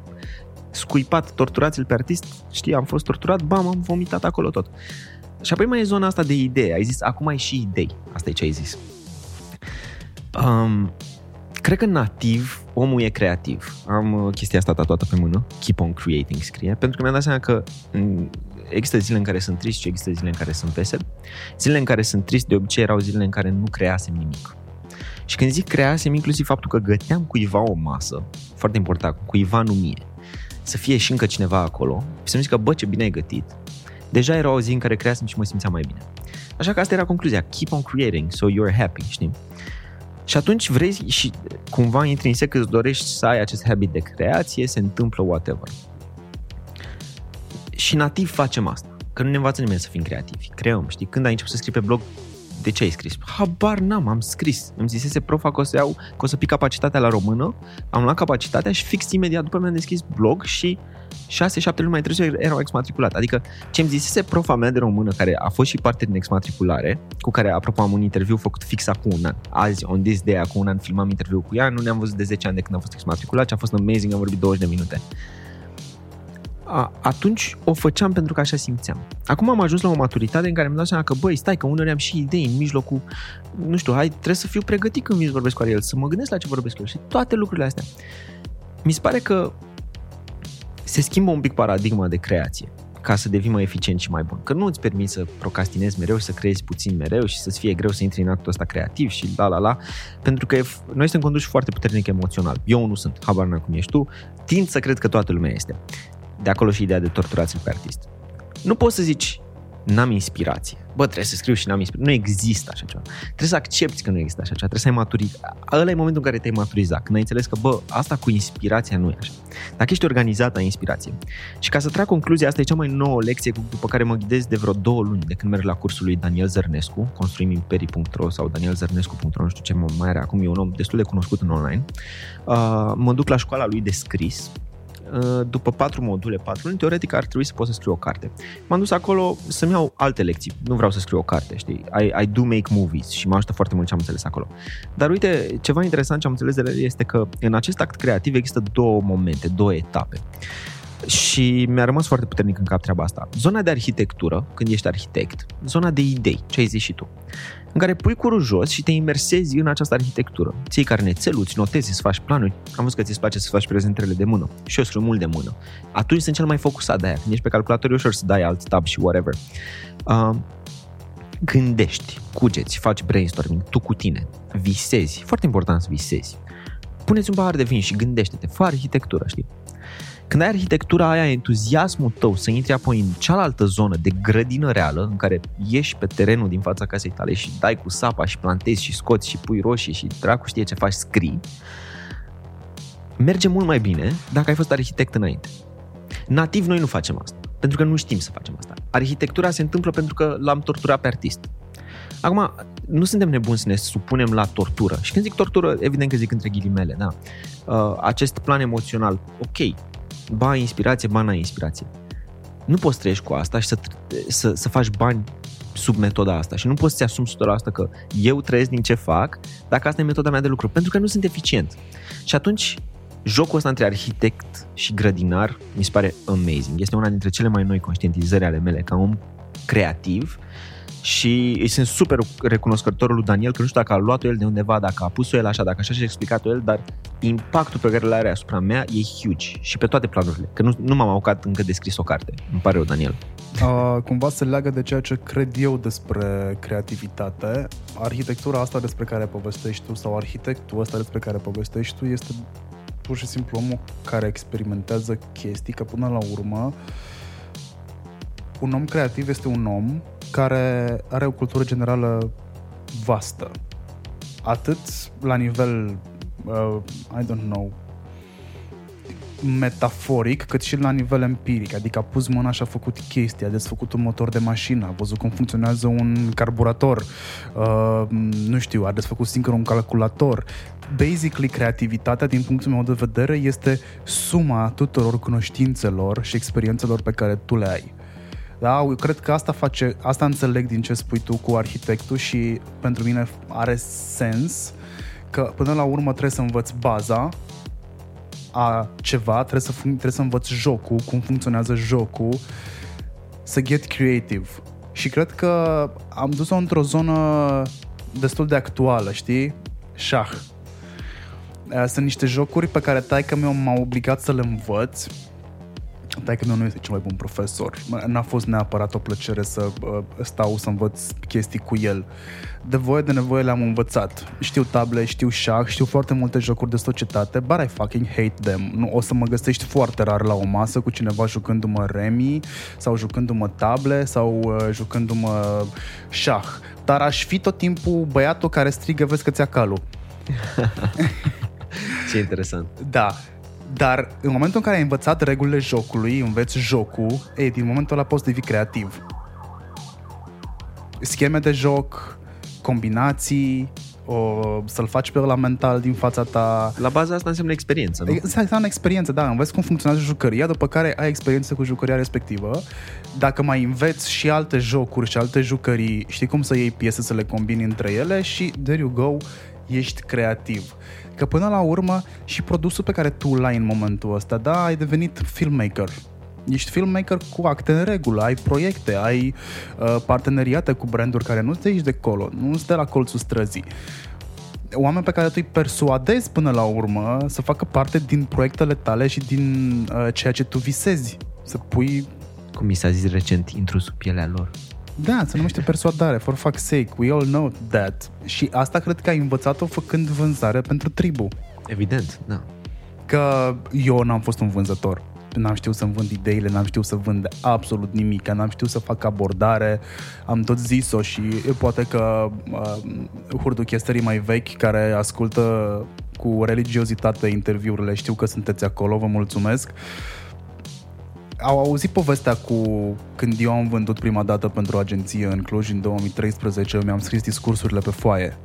B: scuipat, torturați-l pe artist, știi, am fost torturat, bam, am vomitat acolo tot. Și apoi mai e zona asta de idee. Ai zis, acum ai și idei. Asta e ce ai zis. Um, cred că nativ omul e creativ. Am uh, chestia asta tatuată pe mână. Keep on creating scrie. Pentru că mi-am dat seama că mm, există zile în care sunt trist și există zile în care sunt vesel. Zilele în care sunt trist de obicei erau zilele în care nu creasem nimic. Și când zic creasem, inclusiv faptul că găteam cuiva o masă, foarte important, cuiva nu mie, să fie și încă cineva acolo și să-mi zică, bă, ce bine ai gătit, deja era o zi în care creasem și mă simțeam mai bine. Așa că asta era concluzia. Keep on creating, so you're happy, știi? Și atunci vrei și cumva intrinsec îți dorești să ai acest habit de creație, se întâmplă whatever. Și nativ facem asta. Că nu ne învață nimeni să fim creativi. Creăm, știi? Când ai început să scrii pe blog, de ce ai scris? Habar n-am, am scris. Îmi zisese profa că o să iau, că o să pic capacitatea la română, am luat capacitatea și fix imediat după mi-am deschis blog și 6-7 luni mai târziu erau exmatriculat. Adică ce îmi zisese profa mea de română, care a fost și parte din exmatriculare, cu care, apropo, am un interviu făcut fix acum un an. Azi, on this day, acum un an, filmam interviu cu ea, nu ne-am văzut de 10 ani de când am fost exmatriculat și a fost amazing, am vorbit 20 de minute. A, atunci o făceam pentru că așa simțeam. Acum am ajuns la o maturitate în care mi-am dat seama că, băi, stai, că uneori am și idei în mijlocul, nu știu, hai, trebuie să fiu pregătit când vin să vorbesc cu el, să mă gândesc la ce vorbesc cu el și toate lucrurile astea. mi se pare că se schimbă un pic paradigma de creație ca să devii mai eficient și mai bun. Că nu îți permiți să procrastinezi mereu și să creezi puțin mereu și să-ți fie greu să intri în actul ăsta creativ și la la la, pentru că noi suntem conduși foarte puternic emoțional. Eu nu sunt, habar n cum ești tu, tind să cred că toată lumea este. De acolo și ideea de torturați pe artist. Nu poți să zici, n-am inspirație. Bă, trebuie să scriu și n-am inspirație. Nu există așa ceva. Trebuie să accepti că nu există așa ceva. Trebuie să ai maturizat. Ăla e momentul în care te-ai maturizat. Când ai înțeles că, bă, asta cu inspirația nu e așa. Dacă ești organizat, ai inspirație. Și ca să trag concluzia, asta e cea mai nouă lecție după care mă ghidez de vreo două luni de când merg la cursul lui Daniel Zărnescu, construimimperii.ro sau danielzărnescu.ro, nu știu ce mai are acum, e un om destul de cunoscut în online. Uh, mă duc la școala lui de scris, Uh, după patru module, patru luni, teoretic ar trebui să pot să scriu o carte. M-am dus acolo să-mi iau alte lecții. Nu vreau să scriu o carte, știi? I, I do make movies și mă ajută foarte mult ce am înțeles acolo. Dar uite, ceva interesant ce am înțeles de el este că în acest act creativ există două momente, două etape. Și mi-a rămas foarte puternic în cap treaba asta. Zona de arhitectură, când ești arhitect, zona de idei, ce ai zis și tu în care pui curul jos și te imersezi în această arhitectură. Ții carnețelul, îți notezi, îți faci planuri. Am văzut că ți-ți place să faci prezentările de mână. Și eu scriu mult de mână. Atunci sunt cel mai focusat de aia. Când ești pe calculator e ușor să dai alt tab și whatever. Uh, gândești, cugeți, faci brainstorming, tu cu tine, visezi. Foarte important să visezi. Puneți un pahar de vin și gândește-te, fă arhitectură, știi? Când ai arhitectura aia, entuziasmul tău să intri apoi în cealaltă zonă de grădină reală, în care ieși pe terenul din fața casei tale și dai cu sapa și plantezi și scoți și pui roșii și dracu știe ce faci, scrii, merge mult mai bine dacă ai fost arhitect înainte. Nativ noi nu facem asta, pentru că nu știm să facem asta. Arhitectura se întâmplă pentru că l-am torturat pe artist. Acum, nu suntem nebuni să ne supunem la tortură. Și când zic tortură, evident că zic între ghilimele, da. Uh, acest plan emoțional, ok, ba inspirație, ba n inspirație. Nu poți trăiești cu asta și să, să, să faci bani sub metoda asta și nu poți să-ți asumi 100% că eu trăiesc din ce fac dacă asta e metoda mea de lucru, pentru că nu sunt eficient. Și atunci jocul ăsta între arhitect și grădinar mi se pare amazing. Este una dintre cele mai noi conștientizări ale mele ca om creativ și îi sunt super recunoscătorul lui Daniel, că nu știu dacă a luat-o el de undeva, dacă a pus-o el așa, dacă așa și-a explicat-o el, dar impactul pe care îl are asupra mea e huge și pe toate planurile, că nu, nu m-am apucat încă de scris o carte. Îmi pare eu, Daniel.
A: Uh, cumva se leagă de ceea ce cred eu despre creativitate. Arhitectura asta despre care povestești tu sau arhitectul ăsta despre care povestești tu este pur și simplu omul care experimentează chestii, că până la urmă un om creativ este un om care are o cultură generală vastă. Atât la nivel, uh, I don't know, metaforic, cât și la nivel empiric. Adică a pus mâna și a făcut chestii, a desfăcut un motor de mașină, a văzut cum funcționează un carburator, uh, nu știu, a desfăcut singur un calculator. Basically, creativitatea, din punctul meu de vedere, este suma tuturor cunoștințelor și experiențelor pe care tu le ai. Da, eu cred că asta face, asta înțeleg din ce spui tu cu arhitectul și pentru mine are sens că până la urmă trebuie să învăț baza a ceva, trebuie să, trebuie să învăț jocul, cum funcționează jocul, să get creative. Și cred că am dus-o într-o zonă destul de actuală, știi? Șah. Sunt niște jocuri pe care taică meu m-a obligat să le învăț Taică meu nu este cel mai bun profesor. N-a fost neapărat o plăcere să stau să învăț chestii cu el. De voie de nevoie le-am învățat. Știu table, știu șah, știu foarte multe jocuri de societate, but I fucking hate them. Nu, o să mă găsești foarte rar la o masă cu cineva jucându-mă remi sau jucându-mă table sau uh, jucându-mă șah. Dar aș fi tot timpul băiatul care strigă, vezi că ți-a calul.
B: Ce interesant.
A: Da. Dar în momentul în care ai învățat regulile jocului, înveți jocul, e, din momentul ăla poți devii creativ. Scheme de joc, combinații, o, să-l faci pe ăla mental din fața ta.
B: La baza asta înseamnă experiență, nu?
A: Înseamnă experiență, da. Înveți cum funcționează jucăria, după care ai experiență cu jucăria respectivă. Dacă mai înveți și alte jocuri și alte jucării, știi cum să iei piese să le combini între ele și there you go, ești creativ. Că până la urmă și produsul pe care tu l ai în momentul ăsta, da, ai devenit filmmaker. Ești filmmaker cu acte în regulă, ai proiecte, ai uh, parteneriate cu branduri care nu sunt de aici de colo, nu sunt de la colțul străzii. oameni pe care tu îi persuadezi până la urmă să facă parte din proiectele tale și din uh, ceea ce tu visezi. Să pui
B: Cum mi s-a zis recent, intru sub pielea lor.
A: Da, se numește persuadare, for fuck's sake. We all know that. Și asta cred că ai învățat-o făcând vânzare pentru tribu.
B: Evident, da.
A: Că eu n-am fost un vânzător. N-am știut să-mi vând ideile, n-am știut să vând absolut nimic, n-am știut să fac abordare, am tot zis-o și poate că uh, hurduchesterii mai vechi care ascultă cu religiozitate interviurile, știu că sunteți acolo, vă mulțumesc. Au auzit povestea cu când eu am vândut prima dată pentru o agenție în Cluj în 2013, eu mi-am scris discursurile pe foaie.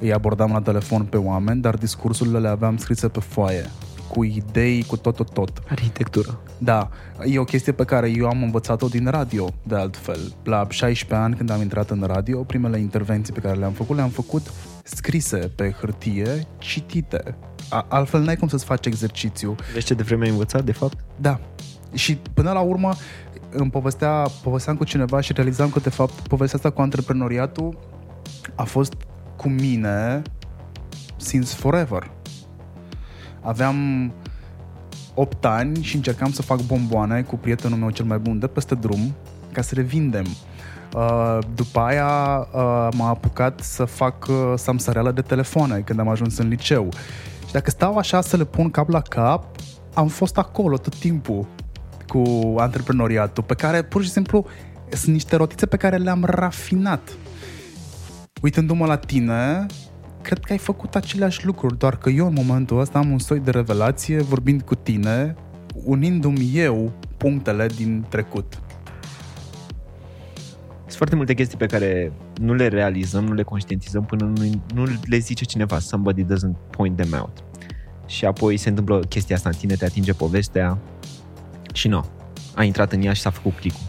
A: Îi abordam la telefon pe oameni, dar discursurile le aveam scrise pe foaie cu idei, cu tot, tot, tot.
B: Arhitectură.
A: Da, e o chestie pe care eu am învățat-o din radio, de altfel. La 16 ani, când am intrat în radio, primele intervenții pe care le-am făcut, le-am făcut scrise pe hârtie, citite. A- altfel n-ai cum să-ți faci exercițiu.
B: Vezi ce de vreme ai învățat, de fapt?
A: Da. Și până la urmă îmi povestea, povesteam cu cineva și realizam că de fapt povestea asta cu antreprenoriatul a fost cu mine since forever. Aveam 8 ani și încercam să fac bomboane cu prietenul meu cel mai bun de peste drum ca să le vindem. Uh, după aia uh, m-a apucat să fac uh, samsăreală de telefoane când am ajuns în liceu. Și dacă stau așa să le pun cap la cap, am fost acolo tot timpul cu antreprenoriatul, pe care pur și simplu sunt niște rotițe pe care le-am rafinat. Uitându-mă la tine, cred că ai făcut aceleași lucruri, doar că eu în momentul ăsta am un soi de revelație vorbind cu tine, unindu-mi eu punctele din trecut.
B: Sunt foarte multe chestii pe care nu le realizăm, nu le conștientizăm până nu, nu le zice cineva. Somebody doesn't point them out. Și apoi se întâmplă chestia asta în tine, te atinge povestea și nu. A intrat în ea și s-a făcut clicul.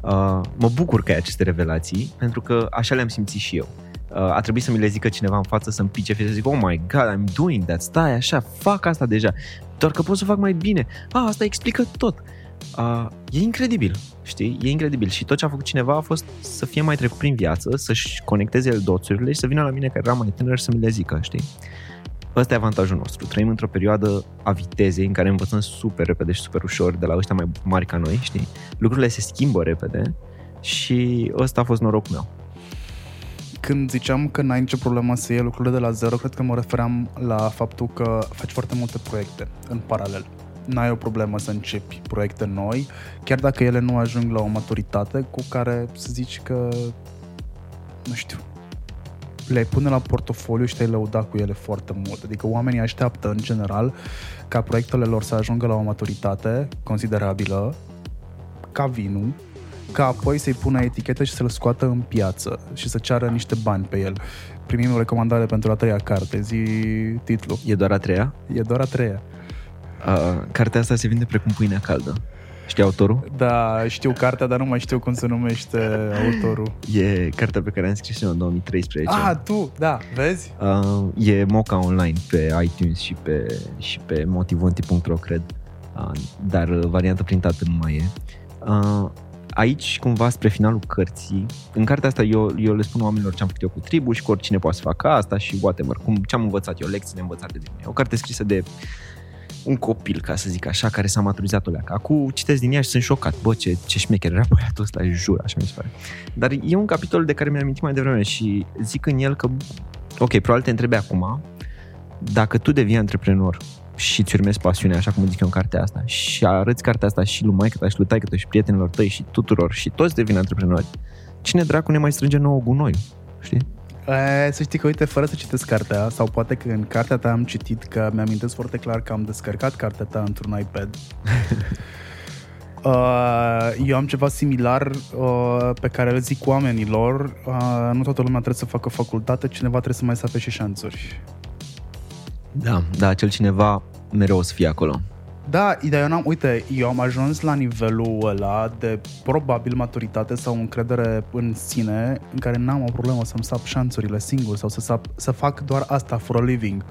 B: Uh, mă bucur că ai aceste revelații, pentru că așa le-am simțit și eu. Uh, a trebuit să mi le zică cineva în față să-mi pice și să zic, oh my god, I'm doing that, stai așa, fac asta deja, doar că pot să fac mai bine. Ah, asta explică tot. Uh, e incredibil, știi? E incredibil și tot ce a făcut cineva a fost să fie mai trecut prin viață, să-și conecteze el doțurile și să vină la mine care era mai tânăr și să mi le zică, știi? Ăsta e avantajul nostru. Trăim într-o perioadă a vitezei în care învățăm super repede și super ușor de la ăștia mai mari ca noi, știi? Lucrurile se schimbă repede și ăsta a fost norocul meu.
A: Când ziceam că n-ai nicio problemă să iei lucrurile de la zero, cred că mă refeream la faptul că faci foarte multe proiecte în paralel. N-ai o problemă să începi proiecte noi, chiar dacă ele nu ajung la o maturitate cu care să zici că, nu știu, le pune la portofoliu și te-ai lăuda cu ele foarte mult. Adică oamenii așteaptă, în general, ca proiectele lor să ajungă la o maturitate considerabilă, ca vinul, ca apoi să-i pună etichetă și să-l scoată în piață și să ceară niște bani pe el. Primim o recomandare pentru a treia carte, zi titlu.
B: E doar a treia?
A: E doar a treia.
B: Uh, cartea asta se vinde precum pâinea caldă. Știi autorul?
A: Da, știu cartea, dar nu mai știu cum se numește autorul.
B: E cartea pe care am scris-o în 2013.
A: Ah, tu, da, vezi?
B: Uh, e moca online pe iTunes și pe, și pe motivonti.ro, cred. Uh, dar uh, varianta printată nu mai e. Uh, aici, cumva, spre finalul cărții, în cartea asta eu, eu le spun oamenilor ce am făcut eu cu tribu și cu oricine poate să facă asta și whatever, cum, ce am învățat eu, lecțiile învățate de mine. O carte scrisă de un copil, ca să zic așa, care s-a maturizat o leacă. Acum citesc din ea și sunt șocat. Bă, ce, ce șmecher era băiatul ăsta, jur, așa mi se pare. Dar e un capitol de care mi-am amintit mai devreme și zic în el că, ok, probabil te întrebi acum, dacă tu devii antreprenor și îți urmezi pasiunea, așa cum zic eu în cartea asta, și arăți cartea asta și lui maică ta și lui taică și prietenilor tăi și tuturor și toți devin antreprenori, cine dracu ne mai strânge nouă gunoi? Știi?
A: E, să știi că, uite, fără să citesc cartea, sau poate că în cartea ta am citit că mi-amintesc foarte clar că am descărcat cartea ta într-un iPad. Uh, eu am ceva similar uh, pe care îl zic oamenilor. Uh, nu toată lumea trebuie să facă facultate, cineva trebuie să mai sape și șanțuri.
B: Da, da, acel cineva mereu o să fie acolo.
A: Da, dar eu n-am, uite, eu am ajuns la nivelul ăla de probabil maturitate sau încredere în sine în care n-am o problemă să-mi sap șanțurile singur sau să, sap, să fac doar asta for a living.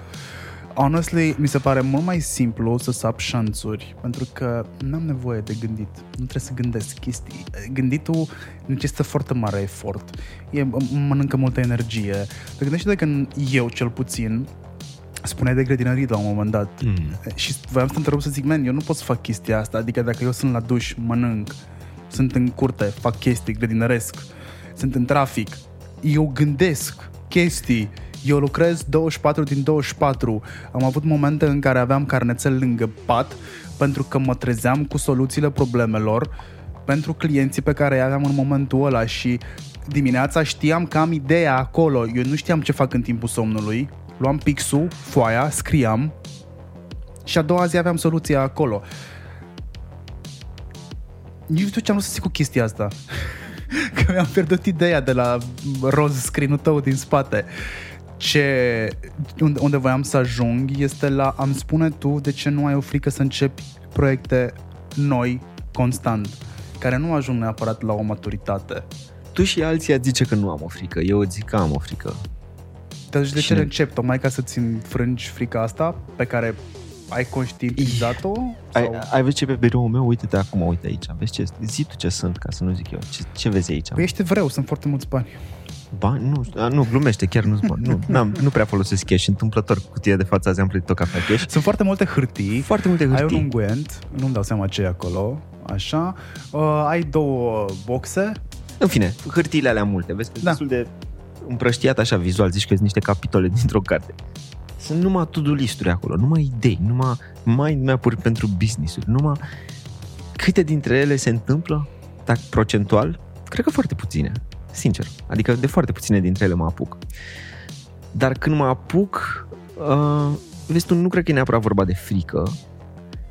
A: honestly, mi se pare mult mai simplu să sap șanțuri, pentru că n-am nevoie de gândit. Nu trebuie să gândesc chestii. Gânditul necesită foarte mare efort. E, mănâncă multă energie. Te gândești de când eu, cel puțin, spuneai de grădinărit la un moment dat
B: Mm.
A: și voiam să te întrerup să zic, man, eu nu pot să fac chestia asta, adică dacă eu sunt la duș, mănânc, sunt în curte, fac chestii, grădinăresc, sunt în trafic, eu gândesc chestii, eu lucrez 24 din 24. Am avut momente în care aveam carnețel lângă pat pentru că mă trezeam cu soluțiile problemelor pentru clienții pe care îi aveam în momentul ăla și dimineața știam că am ideea acolo. Eu nu știam ce fac în timpul somnului. Luam pixul, foaia, scriam și a doua zi aveam soluția acolo. Nici nu știu ce am vrut să zic cu chestia asta. Că mi-am pierdut ideea de la roz screen tău din spate. Ce, unde, unde voiam să ajung este la am spune tu de ce nu ai o frică să începi proiecte noi, constant, care nu ajung neapărat la o maturitate.
B: Tu și alții ați zice că nu am o frică. Eu îți zic că am o frică.
A: Deci de ce
B: Cine?
A: le încep? Tocmai ca să-ți înfrângi frica asta pe care ai conștientizat-o?
B: Ai,
A: Sau-
B: ai văzut ce pe biroul meu? Uite-te acum, uite aici. Vezi ce? Zi tu ce sunt, ca să nu zic eu. Ce, ce vezi aici?
A: Păi ești vreau, sunt foarte mulți bani.
B: Bani? Nu, a, nu, glumește, chiar nu-ți bani. Nu, n-am, nu prea folosesc cash. Întâmplător cu cutia de față azi am plătit o cafea cash.
A: Sunt foarte multe hârtii.
B: Foarte multe
A: Ai un
B: hârtii.
A: unguent, nu-mi dau seama ce e acolo, așa. Uh, ai două boxe.
B: În fine, hârtiile alea multe. Vezi că
A: Da.
B: da. destul de împrăștiat așa vizual. Zici că sunt niște capitole dintr-o carte. Sunt numai to-do listuri acolo, numai idei, numai mind map-uri pentru business-uri, numai câte dintre ele se întâmplă, dacă procentual, cred că foarte puține, sincer. Adică de foarte puține dintre ele mă apuc. Dar când mă apuc, uh, vezi tu, nu cred că e neapărat vorba de frică,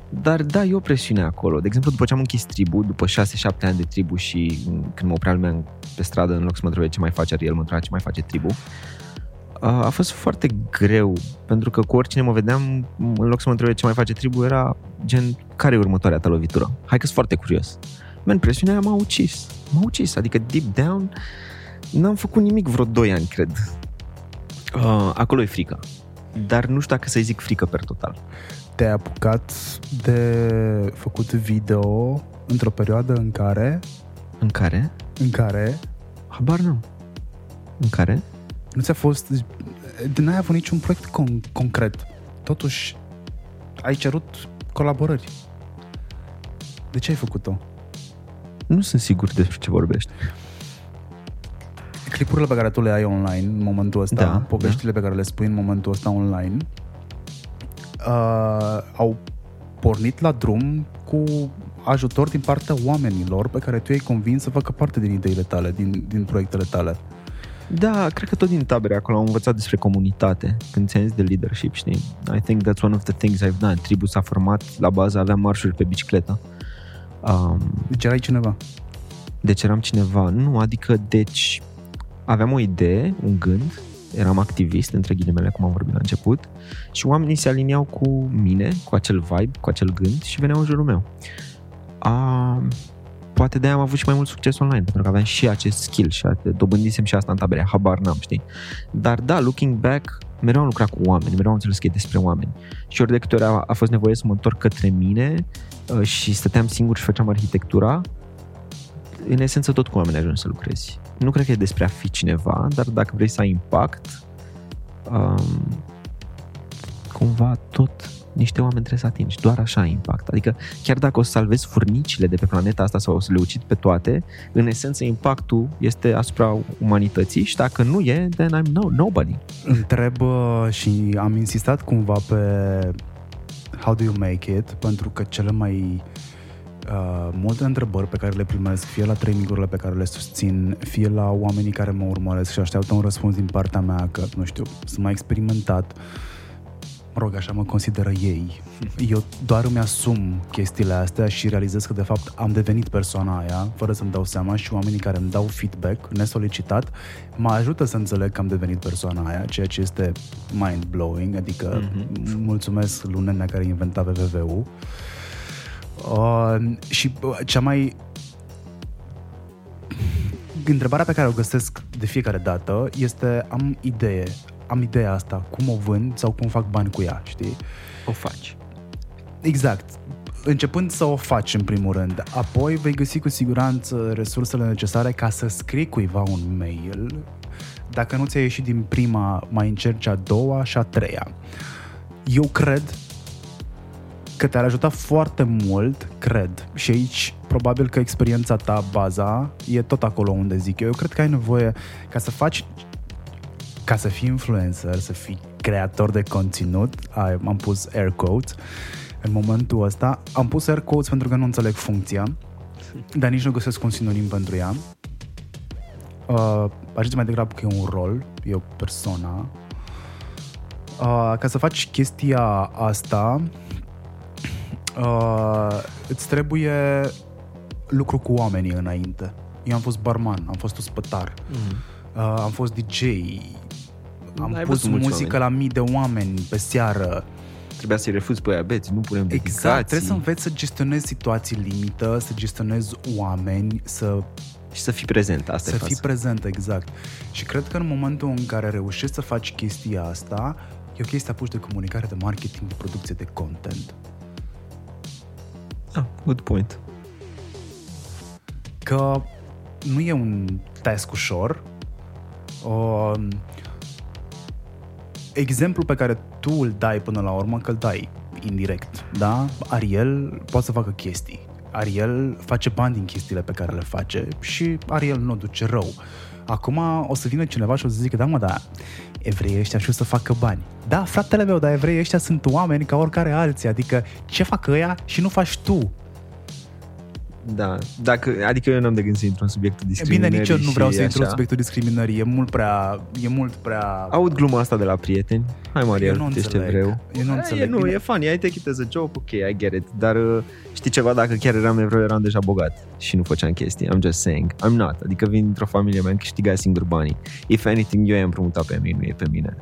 B: dar da, e o presiune acolo. De exemplu, după ce am închis tribu, după 6-7 ani de tribu și m, când mă oprea lumea pe stradă, în loc să mă întrebe ce mai face el, mă întreba ce mai face tribu, a a fost foarte greu, pentru că cu oricine mă vedeam, în loc să mă întrebe ce mai face tribu, era gen, care e următoarea ta lovitură? Hai că sunt foarte curios. Man, presiunea aia m-a ucis. M-a ucis, adică deep down n-am făcut nimic vreo 2 ani, cred. Uh, acolo e frica. Dar nu știu dacă să-i zic frică per total.
A: Te-ai apucat de făcut video într-o perioadă în care,
B: În care?
A: în care
B: Habar nu. În care?
A: nu ți-a fost, n-ai avut niciun proiect con- concret. Totuși, ai cerut colaborări. De ce ai făcut-o?
B: Nu sunt sigur despre ce vorbești.
A: clipurile pe care tu le ai online în momentul ăsta,
B: Da,
A: poveștile pe care le spui în momentul ăsta online, uh, au pornit la drum cu ajutor din partea oamenilor pe care tu i-ai convins să facă parte din ideile tale, din, din proiectele tale.
B: Da, cred că tot din tabere acolo am învățat despre comunitate. Când ți-am zis de leadership, știi? I think that's one of the things I've done. Tribul s-a format, la bază aveam marșuri pe bicicletă. Um,
A: Deci erai cineva.
B: deci eram cineva. Nu, adică, deci aveam o idee, un gând, eram activist, între ghilimele, cum am vorbit la început, și oamenii se aliniau cu mine, cu acel vibe, cu acel gând și veneau în jurul meu. A, poate de-aia am avut și mai mult succes online, pentru că aveam și acest skill și a- dobândisem și asta în tabere, habar n-am, știi? Dar da, looking back, mereu am lucrat cu oameni, mereu am înțeles că e despre oameni. Și ori de câte ori a, a fost nevoie să mă întorc către mine uh, și stăteam singur și făceam arhitectura, în esență tot cu oameni ajungi să lucrezi. Nu cred că e despre a fi cineva, dar dacă vrei să ai impact, um, cumva tot niște oameni trebuie să atingi. Doar așa ai impact. Adică chiar dacă o să salvezi furnicile de pe planeta asta sau o să le ucid pe toate, în esență impactul este asupra umanității și dacă nu e, then I'm no, nobody.
A: Întreb uh, și am insistat cumva pe how do you make it, pentru că cele mai uh, multe întrebări pe care le primesc, fie la trainingurile pe care le susțin, fie la oamenii care mă urmăresc și așteaptă un răspuns din partea mea, că, nu știu, sunt mai experimentat, mă rog, așa mă consideră ei. Eu doar îmi asum chestiile astea și realizez că, de fapt, am devenit persoana aia, fără să-mi dau seama și oamenii care îmi dau feedback nesolicitat mă ajută să înțeleg că am devenit persoana aia, ceea ce este mind-blowing, adică mm-hmm. mulțumesc lui nenea care inventa www-ul. Uh, și uh, cea mai întrebarea pe care o găsesc de fiecare dată este am idee, am ideea asta, cum o vând sau cum fac bani cu ea, știi?
B: O faci.
A: Exact. Începând să o faci în primul rând, apoi vei găsi cu siguranță resursele necesare ca să scrii cuiva un mail. Dacă nu ți-a ieșit din prima, mai încerci a doua și a treia. Eu cred că te-ar ajuta foarte mult, cred, și aici probabil că experiența ta, baza, e tot acolo unde zic eu. Eu cred că ai nevoie ca să faci ca să fii influencer, să fii creator de conținut, ai, am pus air quotes, în momentul ăsta, am pus air quotes pentru că nu înțeleg funcția, dar nici nu găsesc un sinonim pentru ea. Uh, aș zice mai degrabă că e un rol, e o persoană. Uh, ca să faci chestia asta, uh, îți trebuie lucru cu oamenii înainte. Eu am fost barman, am fost ospătar,
B: Mm.
A: uh, am fost DJ, am
B: Ai
A: pus
B: văzut mulți
A: muzică
B: oameni.
A: la mii de oameni pe seară.
B: Trebuia să-i refuzi pe aia beți, nu punem
A: Exact,
B: dedicații.
A: trebuie să înveți să gestionezi situații limită, să gestionezi oameni, să,
B: Și să fii prezent, asta
A: să
B: e
A: fii
B: față.
A: prezent, exact. Și cred că în momentul în care reușești să faci chestia asta, e o chestie apuci de comunicare, de marketing, de producție de content.
B: Ah, good point.
A: Că nu e un task ușor. Um, exemplul pe care tu îl dai până la urmă, că îl dai indirect, da? Ariel poate să facă chestii. Ariel face bani din chestiile pe care le face și Ariel nu o duce rău. Acum o să vină cineva și o să zică, da mă, da, evreii ăștia știu să facă bani. Da, fratele meu, dar evreii ăștia sunt oameni ca oricare alții, adică ce fac ăia și nu faci tu?
B: Da, dacă, adică eu n-am de gând să intru în subiectul
A: E bine,
B: discriminării
A: nici eu nu vreau
B: și
A: să intru în
B: așa.
A: subiectul discriminării, e mult prea, e mult prea...
B: Aud gluma asta de la prieteni. Hai, Mariel,
A: eu nu
B: tu ești
A: înțeleg.
B: evreu.
A: Eu nu
B: E,
A: înțeleg.
B: nu,
A: Bine,
B: e funny, I take it as a joke, ok, I get it. Dar uh, știi ceva, dacă chiar eram evreu, eram deja bogat și nu făceam chestii. I'm just saying. I'm not. Adică vin dintr-o familie mea, câștiga singur banii. If anything, eu i-am împrumutat pe mine, nu e pe mine.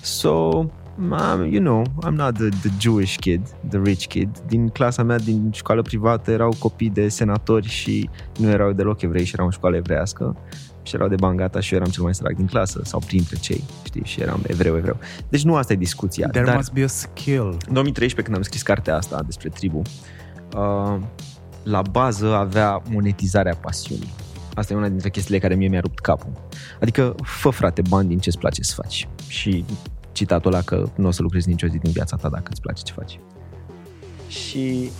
B: So, um, you know, I'm not the, the Jewish kid, the rich kid. Din clasa mea, din școală privată, erau copii de senatori și nu erau deloc evrei și erau în școală evrească și erau de bani gata și eu eram cel mai sărac din clasă sau printre cei, știi, și eram evreu, evreu. Deci nu asta e discuția.
A: There
B: dar
A: must be a skill.
B: în 2013, când am scris cartea asta despre tribu, uh, la bază avea monetizarea pasiunii. Asta e una dintre chestiile care mie mi-a rupt capul. Adică, fă frate bani din ce-ți place să faci. Și citatul ăla că nu o să lucrezi nicio zi din viața ta dacă îți place ce faci. Și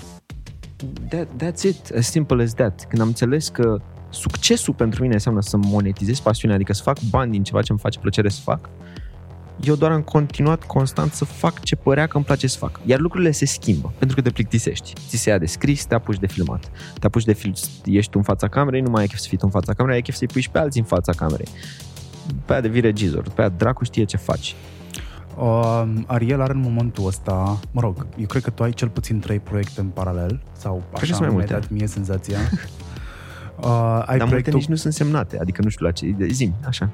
B: that, that's it, as simple as that. Când am înțeles că succesul pentru mine înseamnă să monetizez pasiunea, adică să fac bani din ceva ce îmi face plăcere să fac, eu doar am continuat constant să fac ce părea că îmi place să fac. Iar lucrurile se schimbă, pentru că te plictisești. Ți se ia de scris, te apuci de filmat. Te apuci de film, ești tu în fața camerei, nu mai ai chef să fii tu în fața camerei, ai chef să-i pui și pe alții în fața camerei. Pe aia devii regizor, pe aia dracu știe ce faci.
A: Uh, Ariel are în momentul ăsta, mă rog, eu cred că tu ai cel puțin trei proiecte în paralel, sau
B: că
A: așa
B: sunt mai
A: mi-ai
B: multe.
A: dat mie senzația. Uh, ai,
B: Dar multe
A: proiectul,
B: nici nu sunt semnate, adică nu știu la ce, zi așa.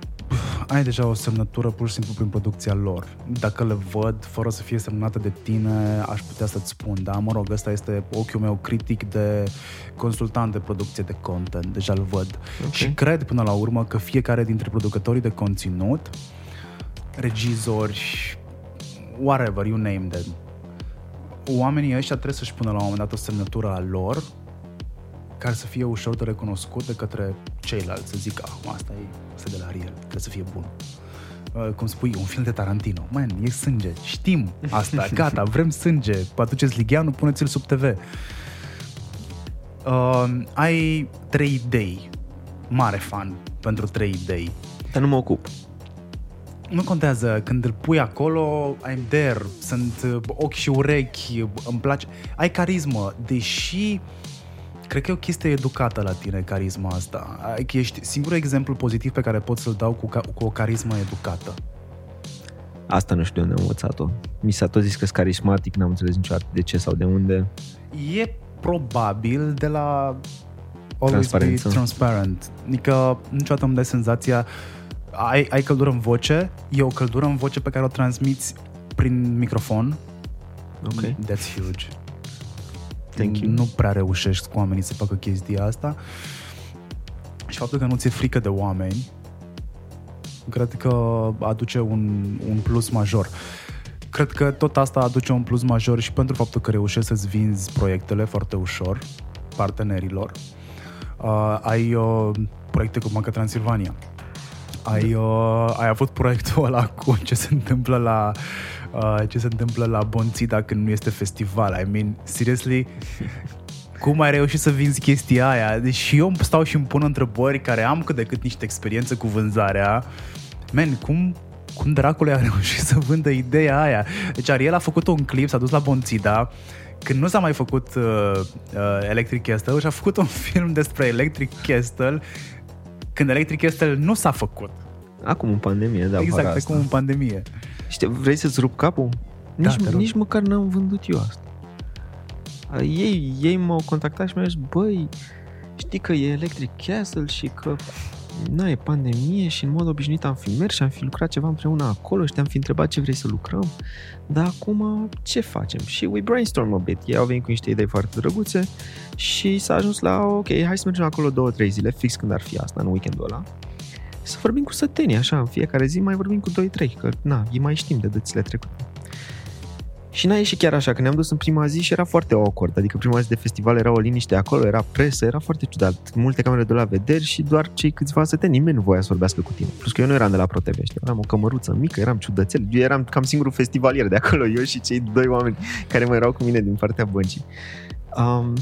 A: ai deja o semnătură pur și simplu prin producția lor. Dacă le văd, fără să fie semnată de tine, aș putea să-ți spun, da, mă rog, ăsta este ochiul meu critic de consultant de producție de content, deja îl văd.
B: Ok.
A: Și cred până la urmă că fiecare dintre producătorii de conținut, regizori, whatever, you name them, oamenii ăștia trebuie să-și pună la un moment dat o semnătură a lor care să fie ușor de recunoscut de către ceilalți, să zic, ah, asta e, asta e de la Ariel, trebuie să fie bun. Uh, cum spui, un film de Tarantino. Man, e sânge. Știm asta. Gata, vrem sânge. Aduceți Ligheanu, puneți-l sub TV. Uh, ai trei idei. Mare fan pentru trei idei.
B: Dar nu mă ocup.
A: Nu contează, când îl pui acolo, I'm there, sunt uh, ochi și urechi, îmi place. Ai carismă, deși cred că e o chestie educată la tine, carisma asta. Ai- că Ești singurul exemplu pozitiv pe care pot să-l dau cu, ca, cu o carismă educată.
B: Asta nu știu de unde am învățat-o. Mi s-a tot zis că sunt carismatic, n-am înțeles niciodată de ce sau de unde.
A: E probabil de la always
B: Transparență.
A: be transparent. Adică niciodată îmi dai senzația ai, ai căldură în voce, e o căldură în voce pe care o transmiți prin microfon.
B: Ok.
A: That's huge.
B: Thank you.
A: Nu prea reușești cu oamenii să facă chestia asta. Și faptul că nu ți-e frică de oameni Cred că aduce un, un plus major. Cred că tot asta aduce un plus major și pentru faptul că reușești să-ți vinzi proiectele foarte ușor partenerilor. Uh, ai uh, proiecte cu Banca Transilvania. Ai, uh, ai avut proiectul ăla cu ce se întâmplă la uh, ce se întâmplă la Bonțida când nu este festival. I mean, seriously, cum ai reușit să vinzi chestia aia? Deci și eu stau și îmi pun întrebări care am cât de cât niște experiență cu vânzarea. Man, cum, cum dracule a reușit să vândă ideea aia? Deci Ariel a făcut un clip, s-a dus la Bonțida, când nu s-a mai făcut uh, uh, Electric Castle și a făcut un film despre Electric Castle când Electric Castle nu s-a făcut.
B: Acum în pandemie, da.
A: Exact,
B: asta.
A: acum în pandemie.
B: Știi, vrei să-ți rup capul?
A: Da,
B: Nici,
A: te rog.
B: nici măcar n-am vândut eu asta. A, Ei, ei m-au contactat și mi-au zis, băi, știi că e Electric Castle și că na, e pandemie și în mod obișnuit am fi mers și am fi lucrat ceva împreună acolo și te-am fi întrebat ce vrei să lucrăm, dar acum ce facem? Și we brainstorm a bit. Ei au venit cu niște idei foarte drăguțe și s-a ajuns la, ok, hai să mergem acolo două, trei zile, fix când ar fi asta, în weekendul ăla. Să vorbim cu sătenii, așa, în fiecare zi mai vorbim cu 2-3, că na, ei mai știm de dățile trecute. Și n-a ieșit chiar așa, că ne-am dus în prima zi și era foarte awkward, adică prima zi de festival era o liniște acolo, era presă, era foarte ciudat, multe camere de la vederi și doar cei câțiva săteni, nimeni nu voia să vorbească cu tine. Plus că eu nu eram de la ProTV, știi, eram o cămăruță mică, eram ciudățel, eu eram cam singurul festivalier de acolo, eu și cei doi oameni care mai erau cu mine din partea băncii. Um,